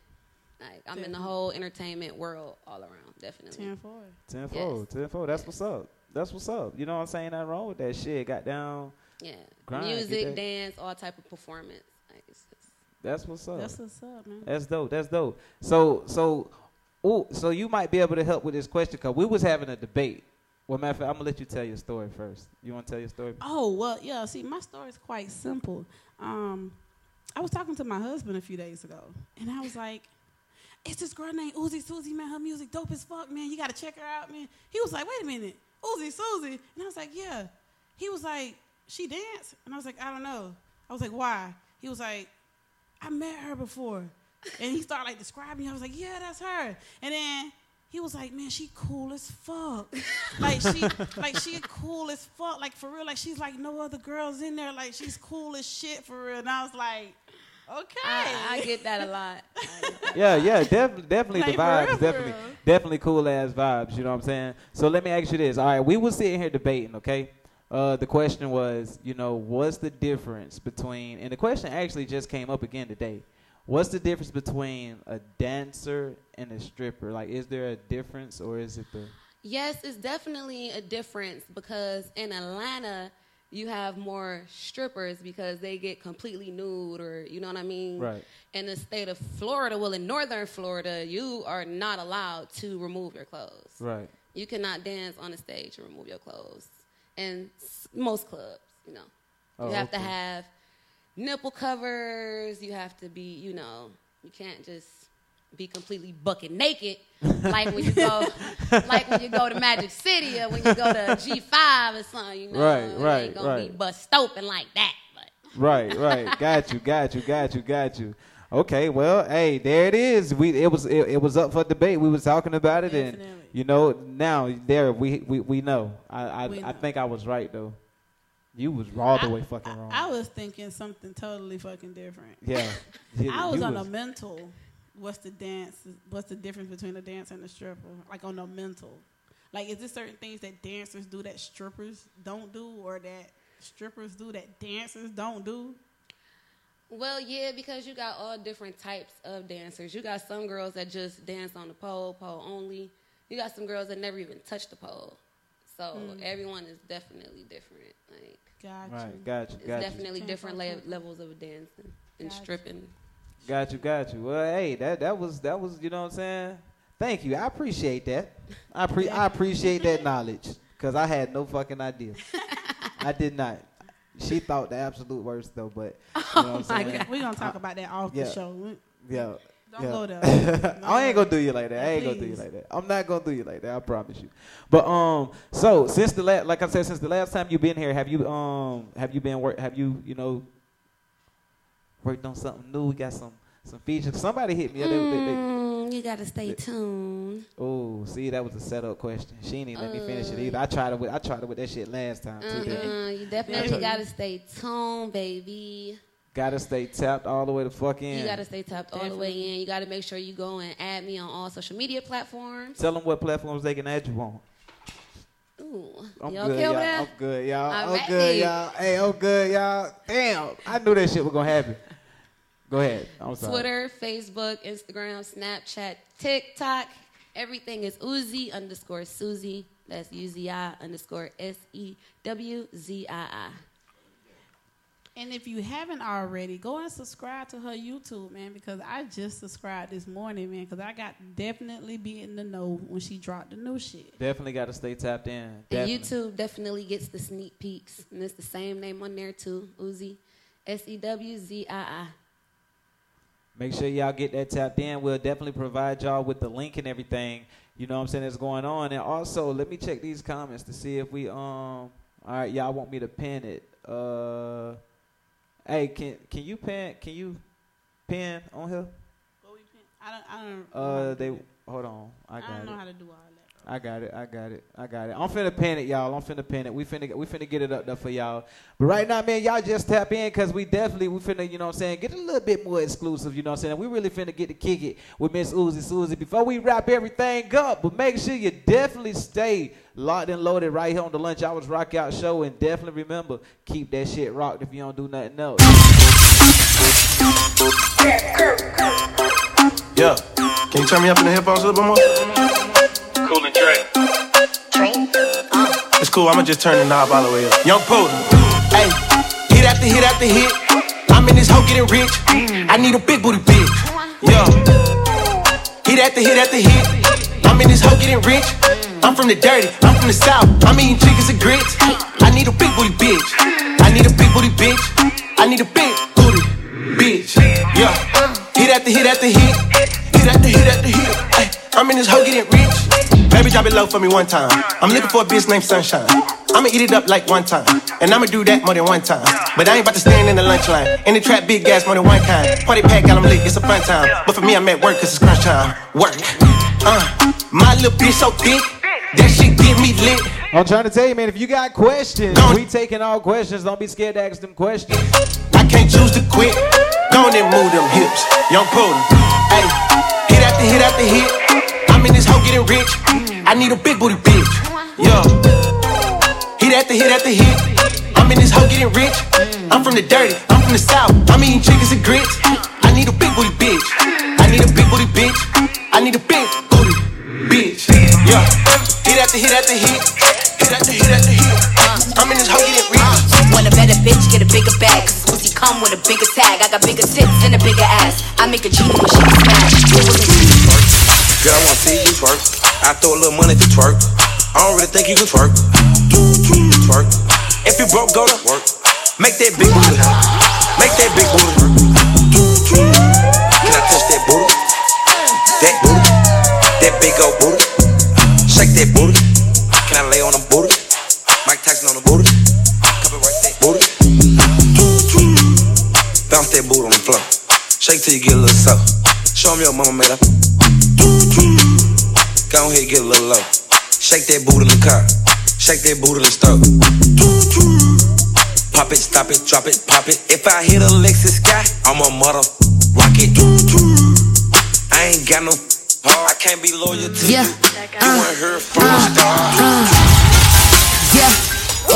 Like I'm in the whole entertainment world all around. Definitely. Ten four. Tenfold, tenfold. That's what's up. That's what's up. You know what I'm saying? Nothing wrong with that shit. Got down. Yeah. Grind, Music, that- dance, all type of performance. Like it's just, That's what's up. That's what's up, man. That's dope. That's dope. So, so, oh, so you might be able to help with this question because we was having a debate. Well, matter of fact, I'm gonna let you tell your story first. You want to tell your story? Oh well, yeah. See, my story is quite simple. Um, I was talking to my husband a few days ago, and I was like, "It's this girl named Uzi Susie, man. Her music dope as fuck, man. You gotta check her out, man." He was like, "Wait a minute, Uzi Susie," and I was like, "Yeah." He was like, "She dance," and I was like, "I don't know." I was like, "Why?" He was like, "I met her before," and he started like describing. I was like, "Yeah, that's her," and then. He was like, man, she cool as fuck. like she, like she cool as fuck. Like for real, like she's like no other girls in there. Like she's cool as shit for real. And I was like, okay. I, I get that a lot. Yeah, yeah, definitely, definitely Like, the vibes, real, definitely, real. definitely cool ass vibes. You know what I'm saying? So let me ask you this. All right, we were sitting here debating. Okay, uh, the question was, you know, what's the difference between? And the question actually just came up again today. What's the difference between a dancer and a stripper? Like, is there a difference, or is it the? Yes, it's definitely a difference because in Atlanta, you have more strippers because they get completely nude or, you know what I mean? Right. In the state of Florida, well, in northern Florida, you are not allowed to remove your clothes. Right. You cannot dance on the stage and remove your clothes And s- most clubs. You know, Oh, you have to have nipple covers. You have to be, you know, you can't just be completely bucket naked like when you go, like when you go to Magic City or when you go to G Five or something. You know, Right, It right, ain't gonna right. be bust open like that. But Right, right. got you, got you, got you, got you. Okay, well, hey, there it is. We it was it, it was up for debate. We was talking about it, and you know now there we we, we know. I I, We I think I was right though. You was all the way fucking wrong. I was thinking something totally fucking different. Yeah. You- I was on was- a mental. What's the dance? What's the difference between a dancer and a stripper? Like on a mental. Like, is there certain things that dancers do that strippers don't do, or that strippers do that dancers don't do? Well, yeah, because you got all different types of dancers. You got some girls that just dance on the pole, pole only. You got some girls that never even touch the pole. So Mm. everyone is definitely different. Like, Gotcha. Right, got you, it's got you. definitely Can't different fuck le- with- levels of dancing and Gotcha. stripping. Got you, got you. Well, hey, that that was that was you know what I'm saying. Thank you. I appreciate that. I pre- I appreciate that knowledge because I had no fucking idea. I did not. She thought the absolute worst though, but you know what I'm oh saying. We're gonna talk about that off yeah. the show. Yeah. Don't yeah. there. I ain't gonna do you like that. I ain't gonna do you like that. I'm not gonna do you like that. I promise you. But um, so since the last, like I said, since the last time you've been here, have you um, have you been work? Have you you know worked on something new? We got some some features. Somebody hit me. Mm, you gotta stay tuned. Oh, see, that was a setup question. She didn't even let me finish it either. I tried it with I tried it with that shit last time too. didn't Uh-uh, you definitely gotta stay tuned, baby. Gotta stay tapped all the way to fuck in. You gotta stay tapped all the way in. You gotta make sure you go and add me on all social media platforms. Tell them what platforms they can add you on. Ooh, I'm you good, okay y'all. over? I'm good, y'all. I'm I'm, good, y'all. Hey, I'm good, y'all. Damn, I knew that shit was gonna happen. Go ahead. I'm sorry. Twitter, Facebook, Instagram, Snapchat, TikTok. Everything is Uzi underscore Susie. That's U Z I underscore S E W Z I I. And if you haven't already, go and subscribe to her YouTube, man, because I just subscribed this morning, man, because I got definitely be in the know when she dropped the new shit. Definitely got to stay tapped in. And YouTube definitely gets the sneak peeks. And it's the same name on there too. Uzi. S E W Z I I. Make sure y'all get that tapped in. We'll definitely provide y'all with the link and everything. You know what I'm saying that's going on. And also, let me check these comments to see if we um. All right, y'all want me to pin it? Uh, hey, can can you pin? Can you pin on here? I don't, I don't, Uh, they hold on. I I don't it. know how to do all that. I got it. I got it. I got it. I'm finna pin it, y'all. I'm finna pin it. We finna we finna get it up there for y'all. But right now, man, y'all just tap in because we definitely we finna, you know what I'm saying, get a little bit more exclusive, you know what I'm saying? We really finna get to kick it with Miss Uzi Susie before we wrap everything up. But make sure you definitely stay locked and loaded right here on the Lunch Hours Rock Out Show. And definitely remember, keep that shit rocked if you don't do nothing else. Yeah. Can you turn me up in the headphones a little bit more? Cool and Dre. It's cool, I'ma just turn the knob all the way up. Young Poet. Hey, hit after hit after hit. I'm in this hoe getting rich. I need a big booty bitch. Yo. Hit after hit after hit. I'm in this hoe getting rich. I'm from the dirty, I'm from the south. I'm eating chickens and grits. I need a big booty bitch. I need a big booty bitch. I need a big booty bitch. Yeah. Hit after hit after hit. Hit after hit after hit. Ay, I'm in this hoe getting rich. Baby, drop it low for me one time. I'm looking for a bitch named Sunshine. I'ma eat it up like one time. And I'ma do that more than one time. But I ain't about to stand in the lunch line. In the trap, big gas more than one kind. Party pack, got 'em lit, it's a fun time. But for me, I'm at work, cause it's crunch time. Work. Uh, my little bitch so thick. That shit get me lit. I'm trying to tell you, man, if you got questions, we taking all questions. Don't be scared to ask them questions. I can't choose to quit. Go on and move them hips. Young Putin. Hey, hit after hit after hit. In this hoe getting rich. I need a big booty bitch. Yo. Hit after hit after hit. I'm in this hoe getting rich. I'm from the dirty. I'm from the south. I'm eating chickens and grits. I need a big booty bitch. I need a big booty bitch. I need a big booty bitch. Yeah. Hit after hit after hit. Hit after hit after hit. Uh, I'm in this hoe getting rich. A better bitch, get a bigger bag. Cause pussy come with a bigger tag. I got bigger tits and a bigger ass. I make a genie when she smash. Girl, I wanna see you twerk. I throw a little money to twerk. I don't really think you can twerk. Twerk. If you broke, go to work. Make that big booty. Make that big booty. Can I touch that booty? That booty. That big old booty. Shake that booty. Can I lay on Bounce that booty on the floor. Shake till you get a little soft. Show 'em your mama made her. Go ahead, get a little low. Shake that booty in the car. Shake that booty in the stove. Pop it, stop it, drop it, pop it. If I hit a Lexus sky, I'm a mother rock it. I ain't got no. Oh, I can't be loyal to Yeah. you. Uh, you weren't here from the uh, start. Uh. Yeah,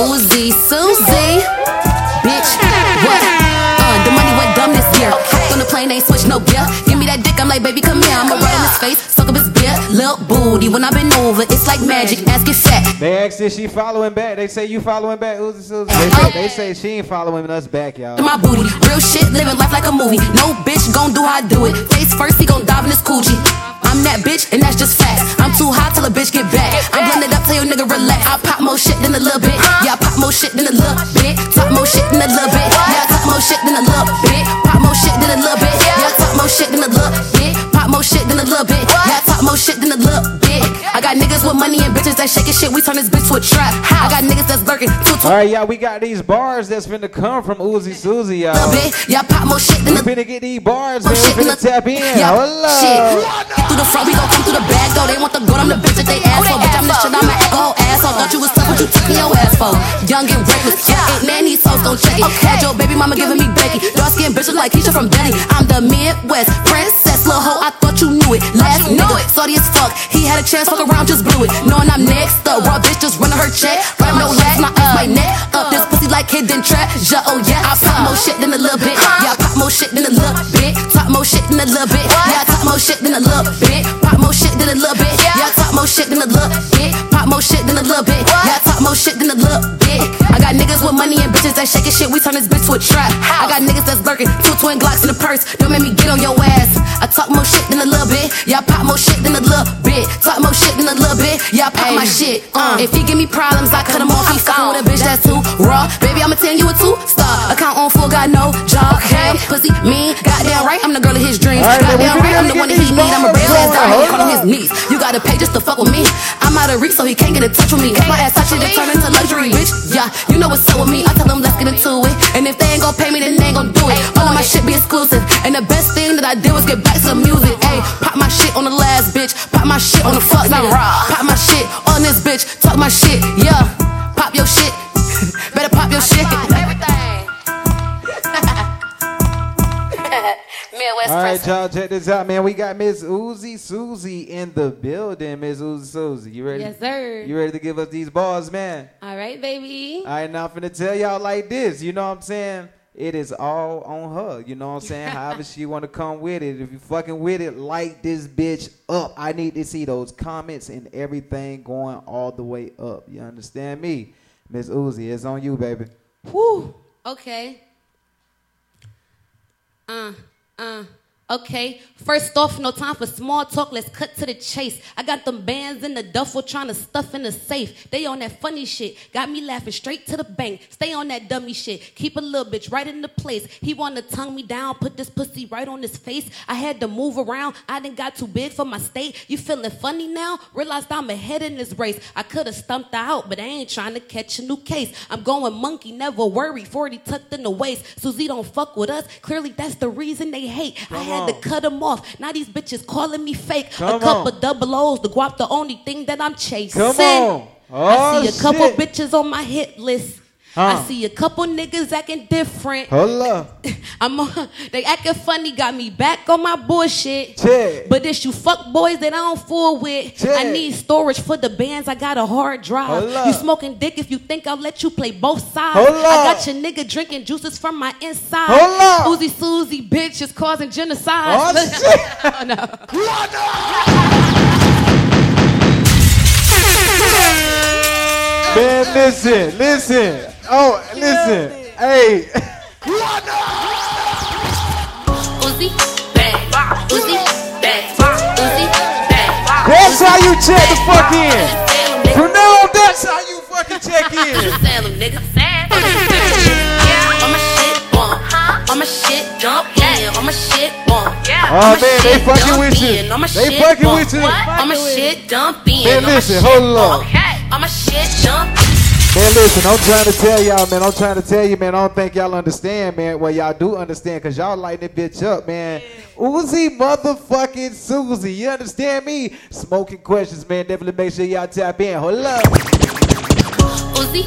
Uzi, Susie, bitch, what? Hopped on the plane, ain't switch no gear. Give me that dick, I'm like, baby, come here. I'ma rub in his face, up his beer. Lil' booty, when I been over, it's like magic. Ask it fat. They asked if she following back. They say you following back, Uzi Susie. They oh. say, they say she ain't following us back, y'all. my booty. Real shit, living life like a movie. No bitch gon' do how I do it. Face first, he gon' dive in his coochie. I'm that bitch, and that's just facts. I'm too hot till a bitch get back. I'm blended up, tell your nigga relax. I pop more shit than a little bit. Yeah, I pop more shit than a little bit. Talk more shit than a little bit. Yeah, I talk more shit than a little bit. Pop more shit than a little bit. Yeah, I more shit than a little bit. Pop more shit than a little bit. Yeah, more shit than a little bit. I got niggas with money and bitches that shaking shit. We turn this bitch to a trap. I got niggas that's lurking. Two, two, All right, y'all, we got these bars that's finna come from Uzi Susie, y'all. little bit. Yeah, pop more shit than We a finna get these bars, man. We finna tap in. Yeah, Hold up. shit. Get through the front, we gon' come through the back door. They want the gold, I'm the bitch that they ask for. Bitch, I'm the shit, I'm an alcohol asshole. Thought you was tough, what you took me your ass for? Young and reckless, yeah, ain't man, these hoes gon' check it. Had your baby mama giving me Becky. Dark skin bitch like Keisha from Belly. I'm the Midwest princess, lil' hoe, I thought you knew it. Last nigga, salty as fuck. He had a chance, fuck around, just blew it. Knowing I'm next up, raw bitch just running her check. Right no legs, my up, my neck up. This pussy like hidden treasure, oh yeah. I pop more shit than a little bit. Yeah, I pop more shit than a little bit. Talk more shit than a little bit. Yeah, I talk more shit than a little bit. Pop more shit than a little bit. Yeah, I talk more shit than a little bit. Pop more shit than a little bit. Yeah, I talk more shit than a little bit. I got niggas with money and bitches that shaking shit. We turn this bitch to a trap. I got niggas that's lurking. Two twin Glocks in the purse. Don't make me get on your ass. Talk more shit than a little bit. I pop more shit than a little bit. Talk more shit than a little bit. I pop my shit. Uh, if he give me problems, I cut him off. He fucking with a bitch that's too raw. Baby, I'ma tell you a two star. Account on full, got no job. Damn, pussy, mean. Goddamn right, I'm the girl of his dreams. Right, Goddamn right, I'm the one that he these need. I'm a real ass going. dog. Hold He on his knees. You gotta pay just to fuck with me. I'm out of reach, so he can't get in touch with me. If my ass touch it, it turn into luxury, bitch. Yeah, you know what's up with me. I tell them let's get into it. And if they ain't gon' pay me, then they ain't gon' do it. All of my shit be exclusive. And the best thing that I did was get back to the music. Ayy, pop my shit on the last bitch. Pop my shit on the fuck nigga. Pop my shit on this bitch. Talk my shit, yeah. Pop your shit. Midwest All right, y'all, check this out, man. We got Miss Uzi Susie in the building. Miss Uzi Susie, you ready? Yes, sir. You ready to give us these bars, man? All right, baby. All right, now I'm finna tell y'all like this. You know what I'm saying? It is all on her. You know what I'm saying? However she want to come with it. If you fucking with it, light this bitch up. I need to see those comments and everything going all the way up. You understand me? Miss Uzi, it's on you, baby. Whew. Okay. Uh, uh. Okay, first off, no time for small talk. Let's cut to the chase. I got them bands in the duffel trying to stuff in the safe. They on that funny shit. Got me laughing straight to the bank. Stay on that dummy shit. Keep a little bitch right in the place. He wanna tongue me down, put this pussy right on his face. I had to move around. I didn't got too big for my state. You feeling funny now? Realized I'm ahead in this race. I could have stumped out, but I ain't trying to catch a new case. I'm going monkey, never worry. 40 tucked in the waist. Susie don't fuck with us. Clearly that's the reason they hate. I had to cut them off. Now these bitches calling me fake. Come a couple on. double O's. The guap the only thing that I'm chasing. Come on. I Oh, see a oh, couple shit. bitches on my hit list. I see a couple niggas acting different. Hold up. I'm on, they acting funny, got me back on my bullshit. Check. But this you fuck boys that I don't fool with. Check. I need storage for the bands. I got a hard drive. Hold up. You smoking dick if you think I'll let you play both sides. Hold I got your nigga drinking juices from my inside. Hold up. Uzi Susie bitch is causing genocide. Oh, shit. Oh, no. Man, listen, listen. Oh, listen. Hey. Uzi, Uzi, Uzi. That's how you check the fuck in. From now on, that's how you fucking check in. Salem, nigga. Yeah. dump in. On my shit bump. Oh man, they fucking with you. On my They shit fucking bump. with you. On my shit dump in. Man, On my listen, shit hold bump. up. On my shit dump Man, listen, I'm trying to tell y'all, man. I'm trying to tell you, man. I don't think y'all understand, man. Well, y'all do understand, cause y'all lighting that bitch up, man. Uzi motherfucking Susie. You understand me? Smoking questions, man. Definitely make sure y'all tap in. Hold up. Uzi,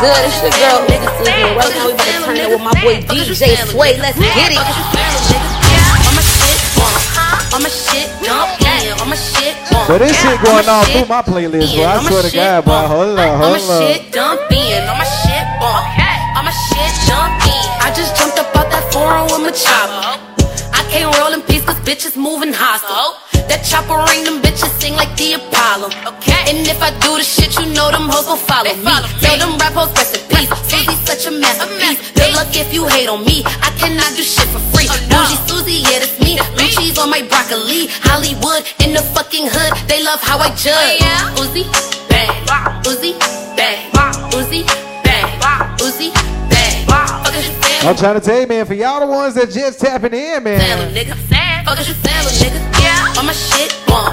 good? It's your girl, nigga Susie. Right now, we about to turn it with my boy DJ Sway. Let's get it. On my shit bump. On my shit dump in. On my shit bump. So this shit going On my on shit through my playlist, bro. I swear to shit God, boy. bump. Hold up, On my hold up. shit dump in. On my shit bump. On my shit dump in. I just jumped up out that foreign with oh my chopper. I can't roll in peace cause bitches moving hostile. Oh. That chopper ring, them bitches sing like the Apollo. Okay. And if I do the shit, you know them hoes gon' follow me. Tell them rap hoes rest in peace. Susie's such a masterpiece. Good luck if you hate on me. I cannot do shit for free. Oh, Bougie Susie, yeah, that's me. Blue cheese on my broccoli. Hollywood in the fucking hood. They love how I judge. Oh, Uzi, bang. Uzi, bang. Uzi, bang. Uzi, bang. You feeling? I'm trying to tell you, man. For y'all the ones that just tapping in, man. a nigga. Fuck is you selling, nigga? Yeah. On my shit bump.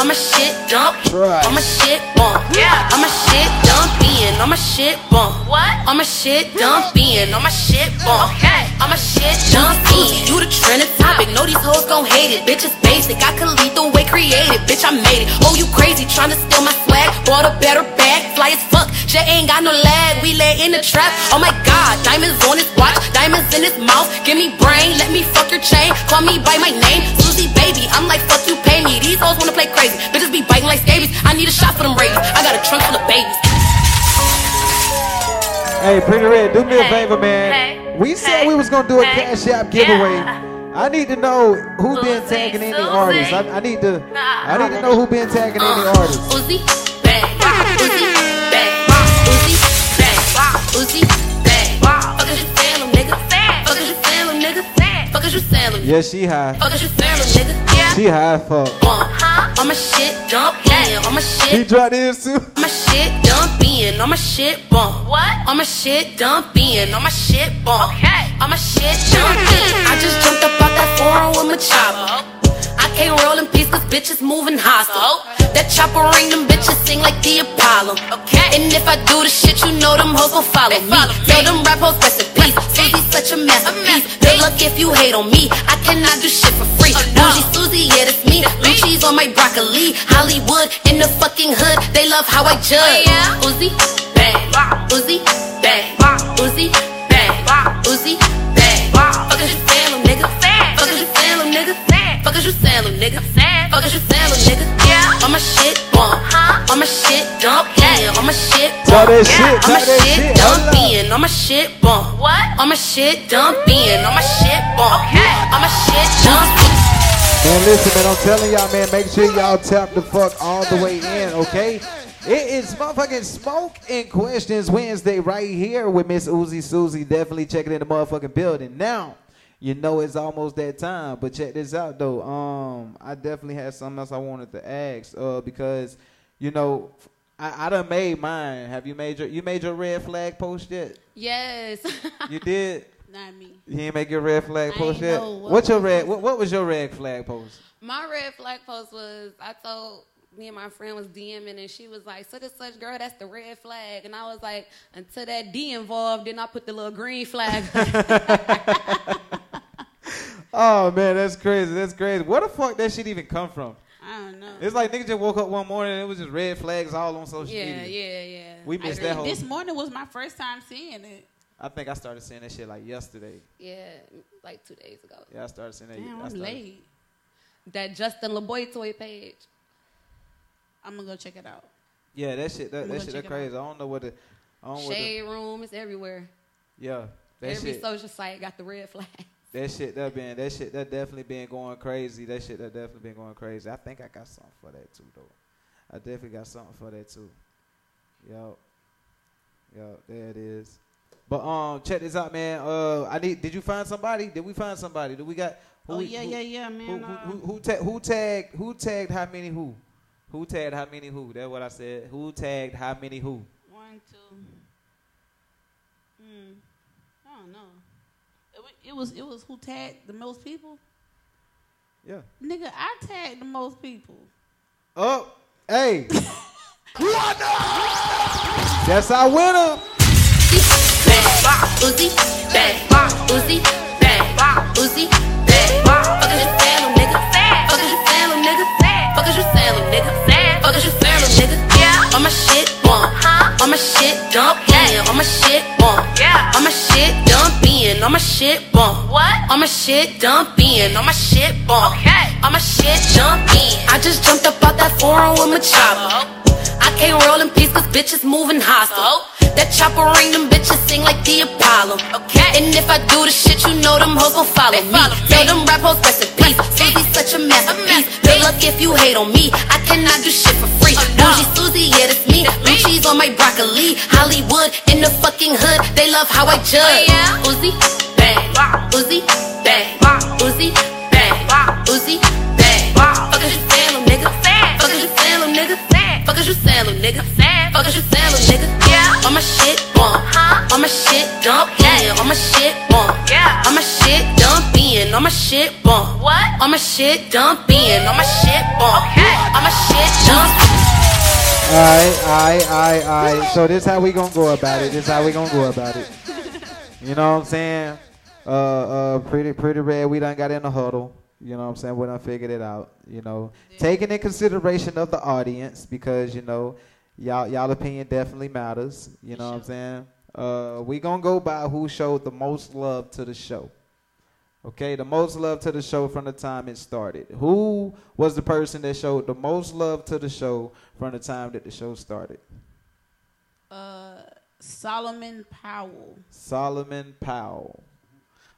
On my shit dump. Right. On my shit bump. Yeah. On my shit dump in. On my shit bump. What? On my shit dump in. On my shit bump. Okay. On my shit dump in. You the trending topic. Know these hoes gon' hate it. Bitch, it's basic. I could lead the way created. Bitch, I made it. Oh, you crazy. Tryna steal my swag. Bought a better bag. Fly as fuck. Jay ain't got no lag. We lay in the trap. Oh my god. Diamonds on his watch. Diamonds in his mouth. Give me brain. Let me fuck your chain. Call me by my name. Susie baby. I'm like, fuck you, pay me. These hoes wanna play crazy. Bitches be biting like scabies. I need a shot for them rabies. I got a trunk full of babies. Hey, Pretty Red, do me a favor, man. We said we was gonna do a cash app giveaway. I need to know who been tagging any artists. I, I need to, I need to know who been tagging any artists. Uzi, bang. Uzi, nigga? Fuck is you feeling? Yeah, she high. Fuck is you feeling, nigga? Yeah. She high as fuck. Bump. On my shit, dump in. On my He shit, dropped this too. on my shit, dump in. On my shit, bump. What? On my shit, dump in. On my shit, bump. Okay. On my shit, dump in. I just jumped up out that foreign with my chopper. I can't roll in peace cause bitches moving hostile. That chopper ring, them bitches sing like the Apollo. Okay. And if I do the shit, you know them hoes gon' follow me. Tell them rap hoes rest in peace. Susie's such a masterpiece. Good luck if you hate on me. I cannot do shit for free. Bougie Susie, yeah, that's me. Blue cheese on my broccoli. Hollywood in the fucking hood. They love how I judge. Uzi, bang. Uzi, bang. Uzi, bang. Uzi, bang. Fuck is you selling, nigga? Fuck is you selling, nigga? Yeah. On my shit bump. On my shit dump in. On my shit Talk bump. that shit, On my shit shit, dump in. On my shit bump. What? On my shit dump in. On my shit bump. On my shit dump in. Man, listen, man, I'm telling y'all, man, make sure y'all tap the fuck all the way in, okay? It is motherfucking Smoke and Questions Wednesday right here with Miss Uzi Susie. Definitely checking in the motherfucking building. Now, you know it's almost that time, but check this out though. Um, I definitely had something else I wanted to ask, uh, because you know, I, I done made mine. Have you made your you made your red flag post yet? Yes. You did? Not me. You ain't make your red flag I post yet? what What's your red what, what was your red flag post? My red flag post was I told me and my friend was DMing and she was like, such and such girl, that's the red flag. And I was like, until that D involved, then I put the little green flag. Oh man, that's crazy. That's crazy. Where the fuck that shit even come from? I don't know. It's like niggas just woke up one morning and it was just red flags all on social yeah, media. yeah, yeah. Yeah. We missed that whole. This morning was my first time seeing it. I think I started seeing that shit like yesterday. Yeah, like two days ago. Yeah, I started seeing that. Damn, I'm started- late. That Justin LaBoy toy page. I'm gonna go check it out. Yeah, that shit. That, that shit. That crazy. I don't know what the. I don't what the, Shade room is everywhere. Yeah, that Every shit. social site got the red flag. That shit. That been. That shit. That definitely been going crazy. That shit. That definitely been going crazy. I think I got something for that too, though. I definitely got something for that too. Yo. Yo, there it is. But um, check this out, man. Uh, I need. Did you find somebody? Did we find somebody? Did we got? Who Oh, yeah, who- yeah, yeah, man, Who who uh, who, who, ta- who tagged? Who tagged how many who? Who tagged how many who? That's what I said. Who tagged how many who? One, two, Mm, I don't know. It, was it was who tagged the most people. Yeah. Nigga, I tagged the most people. Oh, hey. That's our winner. Uzi, bang, Uzi, bang, Uzi, bang. Fuck is you saying, little nigga? Fuck is you saying, little nigga? Fuck is you saying, little nigga? Fuck is you saying, little nigga? Yeah. On my shit, bomb. On my shit, dump in. On my shit, bomb. Yeah. On my shit, dump in. On my shit, bump. What? On my shit, dump in. On my shit, bump. Okay. On my shit, jump in. I just jumped up out that foreign with my chopper. Oh. I can't roll in peace cause bitches moving hostile. Oh. That chopper ring, them bitches sing like the Apollo. Okay. And if I do the shit, you know them hoes gon' follow me. Tell them rap hoes rest in peace. Susie's such a masterpiece. Good luck if you hate on me. I cannot do shit for free. Oh, Bougie Susie, yeah, that's me. Blue cheese on my broccoli. Hollywood in the fucking hood. They love how I judge. Oh, Uzi, bang. Uzi, bang. Uzi, bang. Uzi, bang. Fuck is you saying, little nigga? Fuck is you saying, little nigga? Yeah. On my shit, bomb. On my shit, dump in. On my shit, bomb. Yeah. On my shit, dump in. On my shit, bomb. What? On my shit, dump in. On my shit, bomb. Okay. On my shit, dump. All right, all right, all right, all right. So this how we gonna go about it. This how we gonna go about it. You know what I'm saying? Uh, uh, pretty, pretty red. We done got in the huddle. You know what I'm saying? When I figured it out. You know, taking in consideration of the audience because you know, y'all, y'all opinion definitely matters. You know what I'm saying? Uh, we gonna go by who showed the most love to the show. Okay, the most love to the show from the time it started. Who was the person that showed the most love to the show from the time that the show started? Uh, Solomon Powell. Solomon Powell.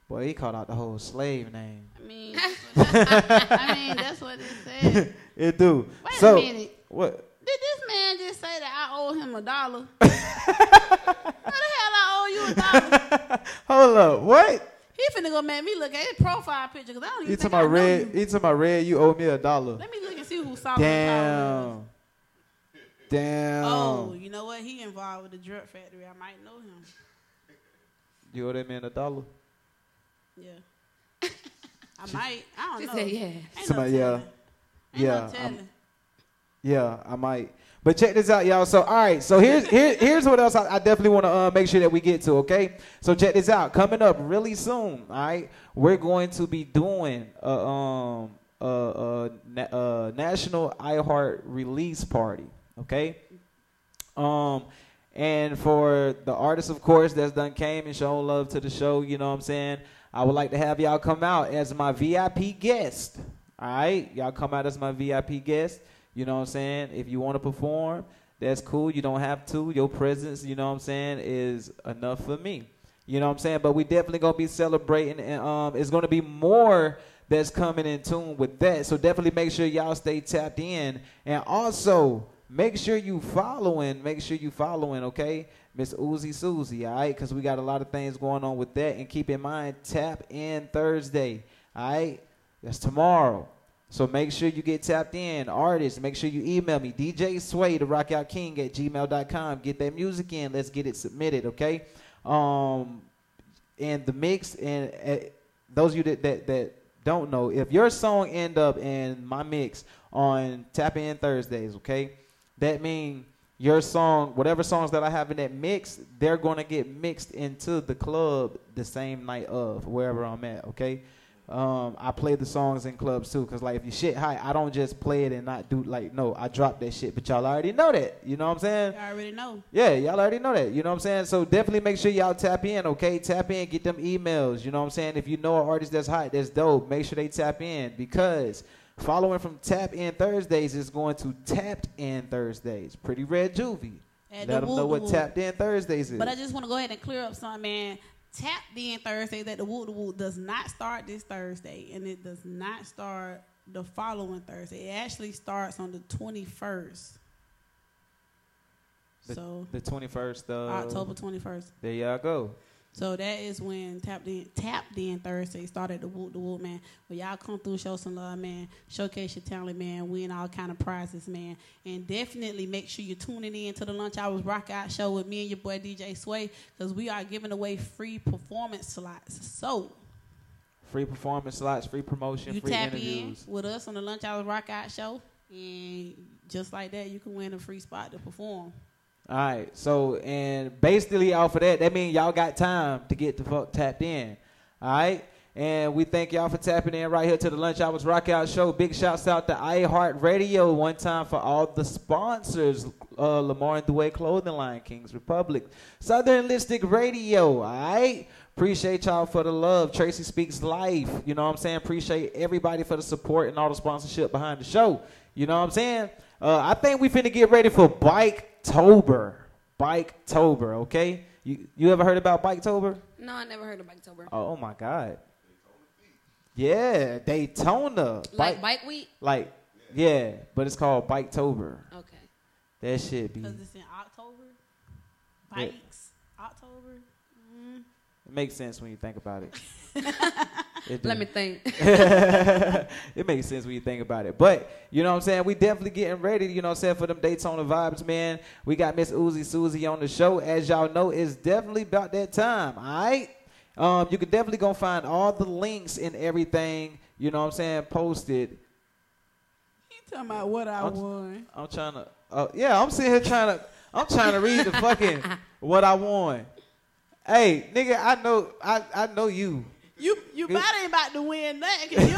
Boy, he called out the whole slave name. I mean, I mean that's what it said. it do. Wait so, a minute. What? Did this man just say that I owe him a dollar? How the hell I owe you a dollar? Hold up. What? He finna go make me look at his profile picture because I don't even You think talking I about know red? you. You talking about red? You owe me a dollar. Let me look and see who Solomon Powell is. Damn. Damn. Oh, you know what? He involved with the drug factory. I might know him. You owe that man a dollar? Yeah. I might. I don't She know. said, yeah. Ain't no yeah. Ain't Yeah. no I'm- Yeah, I might. But check this out, y'all. So, all right. So here's here, here's what else I, I definitely want to uh, make sure that we get to. Okay. So check this out. Coming up really soon. All right. We're going to be doing a um a, a, a national iHeart release party. Okay. Um. And for the artists, of course, that's done came and shown love to the show, you know what I'm saying? I would like to have y'all come out as my VIP guest. All right? Y'all come out as my VIP guest. You know what I'm saying? If you want to perform, that's cool. You don't have to. Your presence, you know what I'm saying, is enough for me. You know what I'm saying? But we definitely gonna be celebrating, and um, it's gonna be more that's coming in tune with that. So definitely make sure y'all stay tapped in, and also make sure you following. Make sure you following, okay? Miss Uzi Susie, all right? Because we got a lot of things going on with that, and keep in mind, tap in Thursday, all right? That's tomorrow. So make sure you get tapped in. Artists, make sure you email me, DJ Sway, the Rockout King at gmail.com. Get that music in. Let's get it submitted, okay? Um, and the mix, and uh, those of you that, that, that don't know, if your song end up in my mix on Tap In Thursdays, okay? That means your song, whatever songs that I have in that mix, they're going to get mixed into the club the same night of, wherever I'm at, okay? Um, I play the songs in clubs too, cause like if you shit high, I don't just play it and not do like no, I drop that shit, but y'all already know that. You know what I'm saying? I already know. Yeah, y'all already know that. You know what I'm saying? So definitely make sure y'all tap in, okay? Tap in, get them emails. You know what I'm saying? If you know an artist that's hot, that's dope, make sure they tap in because following from Tap In Thursdays is going to Tapped In Thursdays. Pretty Red Juvie. Let the them know what Tapped In Thursdays is. But I just want to go ahead and clear up something, man. Tapped in Thursday that the the Woot does not start this Thursday, and it does not start the following Thursday. It actually starts on the twenty first. the, So the 21st of October twenty first. There y'all go. So that is when Tapped In Tapped In Thursday started the Whoop the Whoop man. Where y'all come through, show some love, man. Showcase your talent, man. Win all kind of prizes, man. And definitely make sure you're tuning in to the Lunch Hours Rock Out Show with me and your boy DJ Sway, because we are giving away free performance slots. So Free performance slots, free promotion, you free tap interviews. in with us on the Lunch Hours Rock Out Show, and just like that, you can win a free spot to perform. All right. So and basically off of that, that means y'all got time to get the fuck tapped in. All right. And we thank y'all for tapping in right here to the Lunch Hours Rock Out Show. Big shouts out to iHeart Radio one time for all the sponsors. Uh, Lamar and Dway Clothing Line, Kings Republic, Southern Listic Radio. All right. Appreciate y'all for the love. Tracy Speaks Life. You know what I'm saying? Appreciate everybody for the support and all the sponsorship behind the show. You know what I'm saying? Uh, I think we finna get ready for Bike Tober. Bike Tober, okay? You you ever heard about Bike Tober? No, I never heard of Biketober. Oh, oh my God. Yeah, Daytona. Like Bike Week? Like, yeah, but it's called Bike Tober. Okay. That shit be. Because it's in October. Yeah. Bikes, October. Mm. It makes sense when you think about it. Let me think. it makes sense when you think about it. But, you know what I'm saying? We definitely getting ready, you know what I'm saying, for them Daytona vibes, man. We got Miss Uzi Susie on the show. As y'all know, it's definitely about that time, all right? Um, you can definitely go find all the links and everything, you know what I'm saying, posted. You talking about what I I'm- won? I'm trying to, uh, yeah, I'm sitting here trying to, I'm trying to read the fucking what I won. Hey, nigga, I know, I, I know you. You you about ain't about to win nothing. 'cause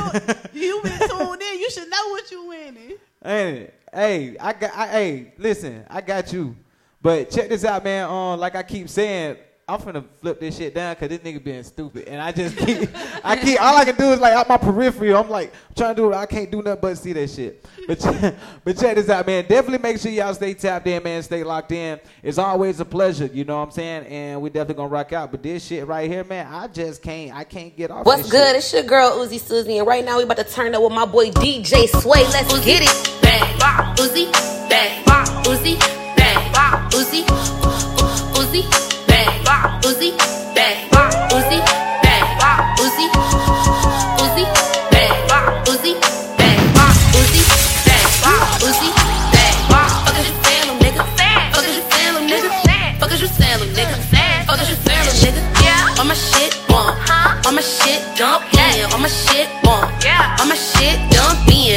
you you been tuned in. You should know what you winning. Hey. Hey, I got. I, hey, listen, I got you. But check this out, man. Um, like I keep saying, I'm finna flip this shit down because this nigga being stupid, and I just keep. I keep. All I can do is like out my periphery. I'm like I'm trying to do it. I can't do nothing but see that shit. But but check this out, man. Definitely make sure y'all stay tapped in, man. Stay locked in. It's always a pleasure. You know what I'm saying? And we definitely gonna rock out. But this shit right here, man, I just can't. I can't get off. What's this good? Shit. It's your girl Uzi Susie, and right now we about to turn up with my boy DJ Sway. Let's get it. bang, Uzi, bang, Uzi, bang, Uzi, Uzi, bang, Uzi, bang, Uzi, bang, Uzi, Uzi, bang, Uzi, bang, Uzi, bang, Uzi, bang. Fuck is you feeling, nigga? Fuck is you feeling, nigga? Fuck is you feeling, nigga? Fuck is you feeling, nigga? Yeah. On my shit, bomb. On my shit, dump in. On my shit, bomb. Yeah. On my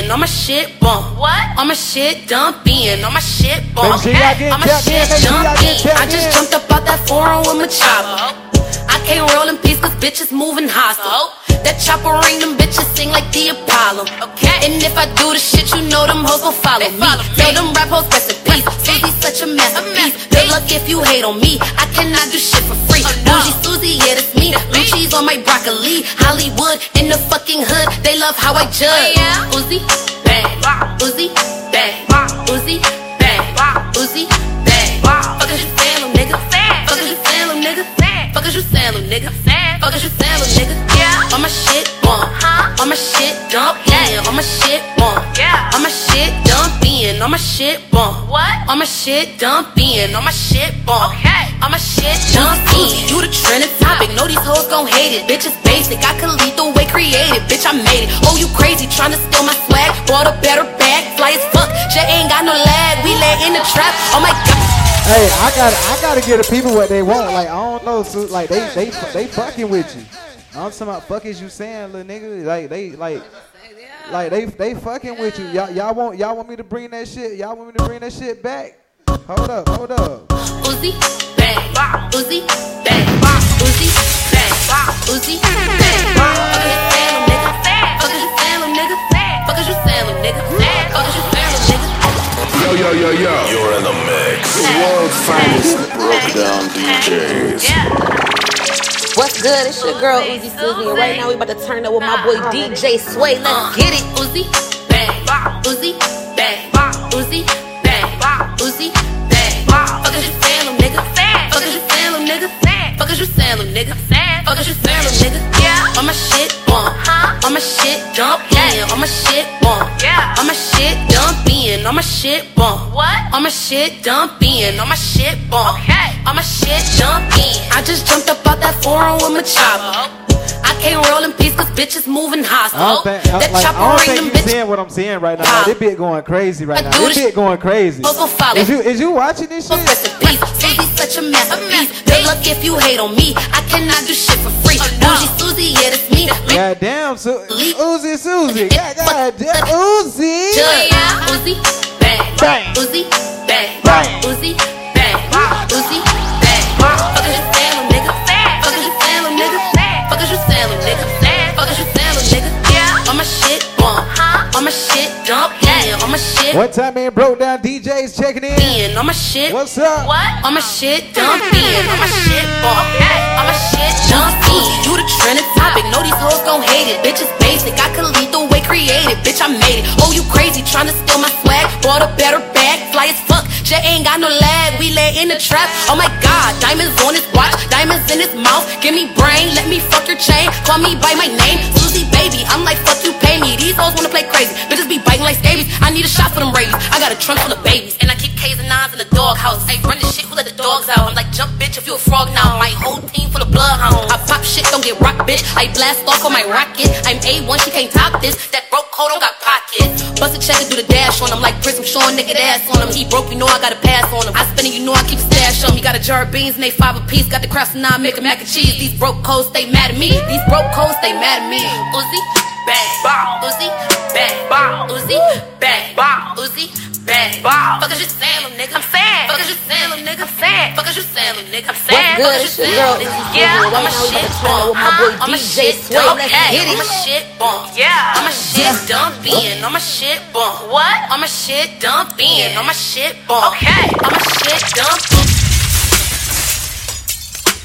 shit, dump in. On my shit, bomb. What? On my shit, dump in. On my shit, bomb. Make y'all On my shit, Make jump in. I tapped just in. jumped up out that foreign with my chopper. I can't roll in peace cause bitches moving hostile. That chopper ring, them bitches sing like the Apollo. Okay. And if I do the shit, you know them hoes gon' follow me. Tell them rap hoes rest in peace. Susie's such a masterpiece. Good luck if you hate on me. I cannot do shit for free. Bougie Susie, yeah, that's me. Blue cheese on my broccoli. Hollywood in the fucking hood. They love how I judge. Uzi, bang. Uzi, bang. Uzi, bang. Is you feeling, nigga? Fuck is you feeling, nigga? Yeah. On my shit, bomb. On my shit, dump in. On my shit, bomb. Yeah. On my shit, dump in. On my shit, bomb. What? On my shit, dump in. On my shit, bomb. Okay. On my shit, dump in. You the trending topic. Know these hoes gon' hate it. Bitch, it's basic. I could lead the way created. Bitch, I made it. Oh, you crazy trying to steal my swag. Bought a better bag. Fly as fuck. Shit ain't got no lag. We lay in the trap. Oh my god. Hey, I got I gotta give the people what they want. Like I don't know, so, like they they they fucking with you. I'm talking about fuck is you saying, little nigga? Like they like like they they fucking with you. Y'all y'all want y'all want me to bring that shit? Y'all want me to bring that shit back? Hold up, hold up. Uzi, bang, Uzi, bang, Uzi, bang, Uzi, bang. Fuck is you feeling, nigga? Fuck is you feeling, nigga? Fuck you feeling, nigga? Fuck you nigga? Yo, yo, yo, yo. You're in the mix. The world's finest broke down DJs. What's good? It's your girl Uzi Susie, and right now we about to turn up with my boy DJ Sway. Let's uh, get it. Uzi, bang, Uzi, bang, Uzi, bang, Uzi, bang. Fuck is you feeling, nigga? Fuck is you feeling, nigga? Fuck is you feeling, nigga? Fuck is you feeling, nigga? Yeah. On my shit, bomb. On my shit, dump in. On my shit, shit, bomb. What? On my shit, dump in. On my shit, bomb. Okay. On my shit, dump in. I I just jumped up out that foreign with my chopper. I can't roll in peace cause bitches moving I hostile. don't think, I, That like, I chopper don't ring think them you bitches. seeing what I'm seeing right now. Like, this bit going crazy right now. This this bit going crazy. Is you is you watching this shit? Peace. Susie's such a masterpiece. Good luck if you hate on me. I cannot do shit for free. Bougie Susie, yeah, that's me. God damn, Su- Uzi Susie. God, God damn, Uzi. Yeah. Uzi, bang. Bang. Uzi, bang. Bang. Uzi, bang. Uzi, dump. Yeah. On my shit. One time, man, broke down DJs checking in. in on my shit. What's up? What? On my shit, dump in. On my shit, bump. On my shit, dump in. You the trending topic. Know these hoes gon' hate it. Bitch, it's basic. I could lead the way created. Bitch, I made it. Oh, you crazy. Tryna steal my swag. Bought a better bag. Fly as fuck. Jet ain't got no lag. We lay in the trap. Oh my god. Diamonds on his watch. Diamonds in his mouth. Give me brain. Let me fuck your chain. Call me by my name. Susie, baby. I'm like, fuck you, pay me. These hoes wanna play crazy. Bitches be biting like scabies. I need a shot for them rabies. I got a trunk full of babies. And I keep K's and nines in the doghouse. Hey, run this shit. Who let the dogs out? I'm like, jump, bitch, if you a frog now. My whole team full of bloodhounds. I pop shit, don't get rock, bitch. I blast off on my rocket. I'm A1, she can't top this. That broke coat don't got pockets. Bust a check and do the dash on him. Like Prince, I'm showing naked ass on him. He broke, you know I got a pass on him. I spend it, you know I keep a stash on me. Got a jar of beans and they five a piece. Got the crafts and I'm making mac and cheese. These broke codes, stay mad at me. These broke codes, stay mad at me. Uzi, bang. Uzi, bang. Uzi, bang. Uzi, bang. Fuck is you selling, nigga? I'm saying. Fuck is you selling, nigga? I'm saying. Fuck is you selling, nigga? I'm saying. What's good? Is It's you your girl, selling, Izzy? Yeah, I'm a shit about to turn up with my bomb. boy I'm a DJ shit Sway. Let's get it. I'm a shit bomb. Yeah. I'm a shit dump in. I'm a shit bomb. What? I'm a shit dump in. I'm a shit bomb. Okay. I'm a shit dump in.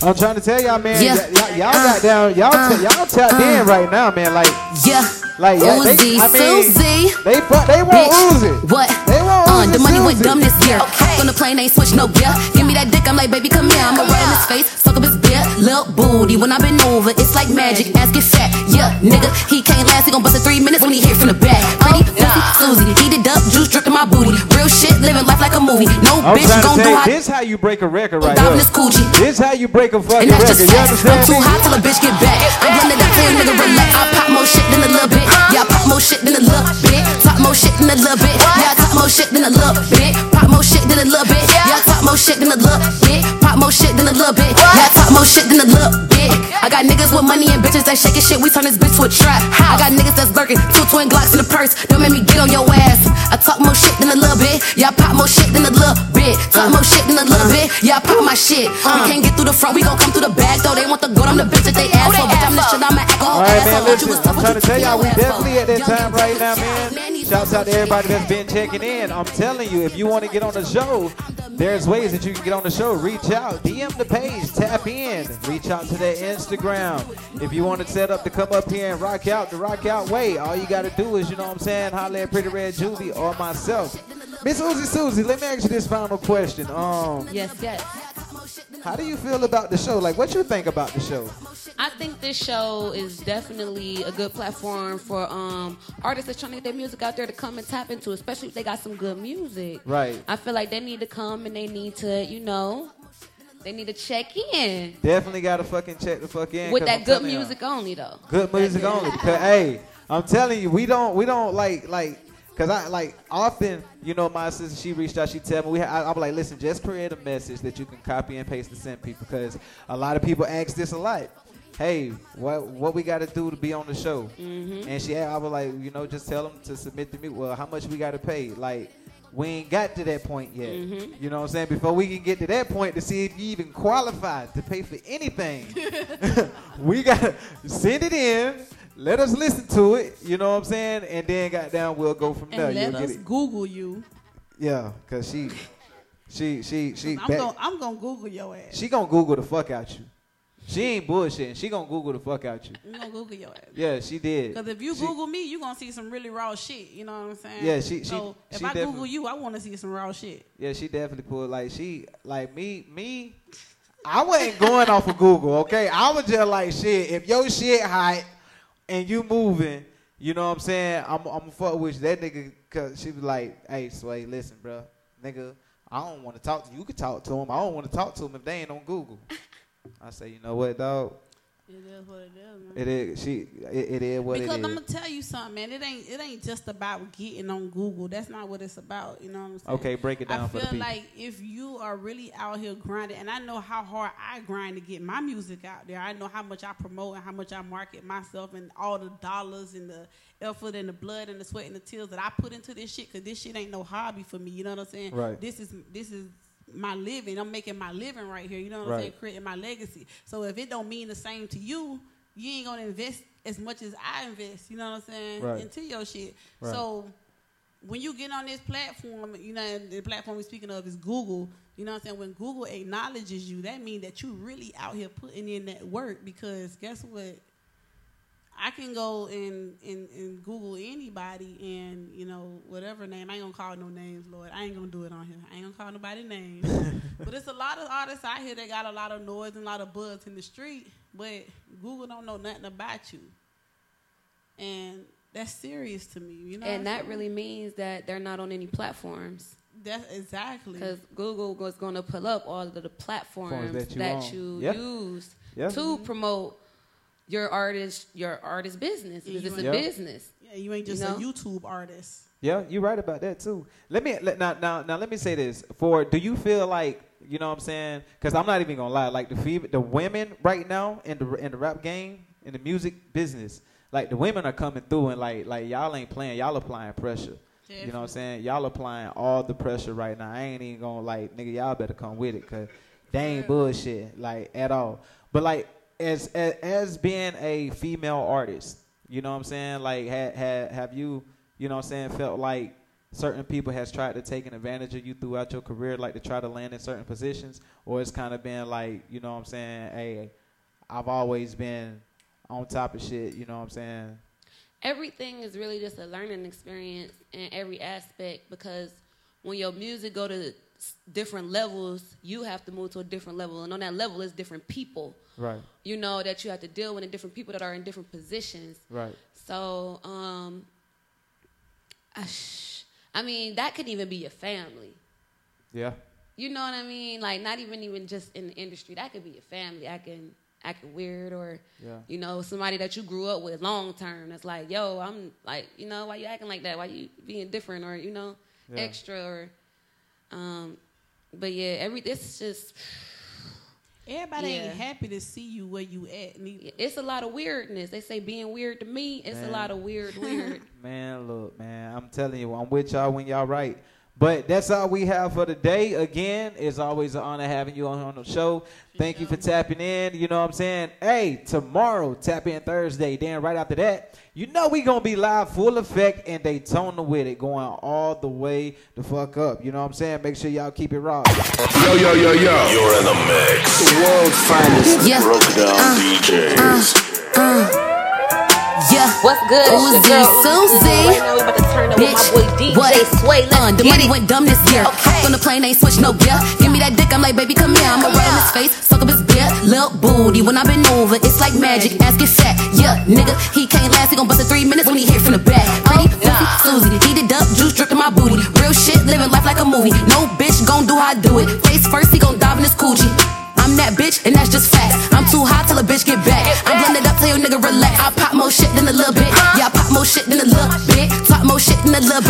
I'm trying to tell y'all, man. Yeah. y'all, got uh, down. Y'all, uh, t- y'all tapped uh. in right now, man. Like, yeah. Like, yeah, they, Uzi, I mean, Susie. they, they want Bitch, Uzi. What? They want Uh, Uzi the money went dumb this year. Hop on the plane, ain't switch no gear. Give me that dick, I'm like, baby, come here. I'ma rub in his face, suck up his beer. Lil' booty, when I been over, it's like magic. Ass get fat, yeah, nigga. He can't last, he gon' bust in three minutes when he hit from the back. Pretty, oh, Uzi, Susie, heated up, juice dripped in my booty. Real shit, living life like a movie. No I'm bitch gon' do tell you, how this how you break a record right Diving here. this coochie. This how you break a fucking and that's record. just You understand I'm too hot till a bitch get back. I'm blended up, tell nigga relax. I pop more shit than a little bit. Yeah, I pop more shit than a little bit. Talk more shit than a little bit. Yeah, I talk more shit than a little bit. Pop more shit than a little bit. Yeah, I talk more shit than a little bit. Pop more shit than a little bit. Yeah, I talk more shit than a little bit. I got niggas with money and bitches that shaking shit. We turn this bitch to a trap. I got niggas that's lurking, two twin Glocks in the purse. Don't make me get on your ass. I talk more shit than a little bit. Yeah, I pop more shit than a little bit. Talk more shit than a little bit. Yeah, I pop my shit. We can't get through the front, we gon' come through the back though. They want the gold, I'm the bitch that they ask for. Bitch, I'm the shit, I'm an alcohol All right, man. asshole. Listen, I'm trying to tell y'all, we definitely at that time right now, man. Shouts out to everybody that's been checking in. I'm telling you, if you want to get on the show, there's ways that you can get on the show. Reach out, DM the page, tap in, reach out to their Instagram. If you want to set up to come up here and rock out the rock out way, all you got to do is, you know what I'm saying, holler at Pretty Red Juvie or myself. Miss Uzi Susie, let me ask you this final question. Um, Yes, yes. How do you feel about the show? Like, what you think about the show? I think this show is definitely a good platform for um, artists that's trying to get their music out there to come and tap into, especially if they got some good music. Right. I feel like they need to come and they need to, you know, they need to check in Definitely got to fucking check the fuck in. With that I'm good music only, though. Good music only. Because hey, I'm telling you, we don't we don't like like because I like often you know my sister she reached out she tell me we ha- I, I'm like listen just create a message that you can copy and paste to send people because a lot of people ask this a lot. Hey, what what we got to do to be on the show? Mhm. And she I was like you know just tell them to submit to me. Well, how much we got to pay? Like. We ain't got to that point yet. Mhm. You know what I'm saying? Before we can get to that point to see if you even qualified to pay for anything, we gotta send it in. Let us listen to it. You know what I'm saying? And then goddamn, we'll go from there. And let You'll us. Google you. Yeah, cause she, she, she, she, I'm gonna I'm gonna Google your ass. she gonna Google the fuck out you. She ain't bullshitting. She gonna Google the fuck out you. You gonna Google your ass. Yeah, she did. Because if you She- Google me, you gonna see some really raw shit. You know what I'm saying? Yeah, she- she- So if she I Google you, I want to see some raw shit. Yeah, she definitely pulled like she like me me. I wasn't going off of Google, okay? I was just like shit. If your shit hot and you moving, you know what I'm saying? I'm I'm fuck with you. that nigga. Cause she was like, hey, Sway, listen, bro, nigga, I don't want to talk to you. You can talk to him. I don't want to talk to him if they ain't on Google. I say, you know what, dog? It is what it is, man. It is she. It, it is what it is. because it I'm is. gonna tell you something, man. It ain't it ain't just about getting on Google. That's not what it's about. You know what I'm saying? Okay, break it down I for feel the people. like if you are really out here grinding, and I know how hard I grind to get my music out there. I know how much I promote and how much I market myself, and all the dollars and the effort and the blood and the sweat and the tears that I put into this shit. Cause this shit ain't no hobby for me. You know what I'm saying? Right. This is this is my living. I'm making my living right here. You know what I'm saying? Creating my legacy. So if it don't mean the same to you, you ain't gonna invest as much as I invest. You know what I'm saying? Right. Into your shit. Right. So when you get on this platform, you know, and the platform we're speaking of is Google. You know what I'm saying? When Google acknowledges you, that means that you really out here putting in that work. Because guess what? I can go and, and, and Google anybody and, you know, whatever name. I ain't gonna call no names, Lord. I ain't gonna do it on here. I ain't gonna call nobody names. but it's a lot of artists out here that got a lot of noise and a lot of buzz in the street, but Google don't know nothing about you. And that's serious to me, you know. and that saying? really means that they're not on any platforms. That's exactly Because Google was going to pull up all of the platforms that that you you. Yep. use Yep. to mm-hmm. promote your artist, your artist business. Because you it's a Yep. business. Yeah, you ain't just You know? a YouTube artist. Yeah, you're right about that too. Let me let, now now now let me say this. For do you feel like you know what I'm saying? Because I'm not even gonna lie. Like the fem- the women right now in the in the rap game in the music business, like the women are coming through and like like y'all ain't playing. Y'all applying pressure. You know what I'm saying? Y'all applying all the pressure right now. I ain't even gonna like nigga. Y'all better come with it because they ain't bullshit like at all. But like as as, as being a female artist, you know what I'm saying? Like ha, ha, have you you know what I'm saying felt like certain people has tried to take an advantage of you throughout your career, like to try to land in certain positions, or it's kind of been like you know what I'm saying? Hey, I've always been on top of shit. You know what I'm saying? everything is really just a learning experience in every aspect because when your music go to different levels you have to move to a different level and on that level it's different people Right. you know that you have to deal with and different people that are in different positions Right. so um I, sh- I mean that could even be your family Yeah. you know what I mean? Like not even even just in the industry. That could be your family acting acting weird or Yeah. you know, somebody that you grew up with long term that's like, yo, I'm like, you know, why you acting like that? Why you being different or, you know, Yeah. extra or um but yeah, every it's just Everybody Yeah. ain't happy to see you where you at. neither. it's a lot of weirdness. They say being weird to me, it's Man. a lot of weird weird. Man, look, man, I'm telling you, I'm with y'all when y'all right. But that's all we have for today. Again, it's always an honor having you on, on the show. Thank you for tapping in. You know what I'm saying? Hey, tomorrow, tap in Thursday. Then right after that, you know we gonna be live full effect in Daytona with it, going all the way the fuck up. You know what I'm saying? Make sure y'all keep it raw. Yo, yo, yo, yo. You're in the mix. The world's finest Yeah. broke down Uh, DJs. Uh, yeah. What's good? It's your Uzi, Susie. Right now we turn up with my boy DJ what? Sway. Let's uh, the money it. went dumb this year. On the plane, ain't switch no gear. Give me that dick, I'm like, baby, come here. I'ma rub his face, suck up his beer. Lil' booty, when I been over, it's like magic. Ass get fat. Yeah, nigga, he can't last. He gon' bust in three minutes when he hit from the back. Pretty, Uzi, Susie, heated up, juice dripped in my booty. Real shit, living life like a movie. No bitch gon' do how I do it. Face first, he gon' dive in his coochie. I'm that bitch, and that's just facts. I'm too hot till a bitch get back. I'm blended up, tell your nigga relax. I pop more shit than a little bit. Yeah, I pop more shit than a little bit. Talk more shit than a little bit.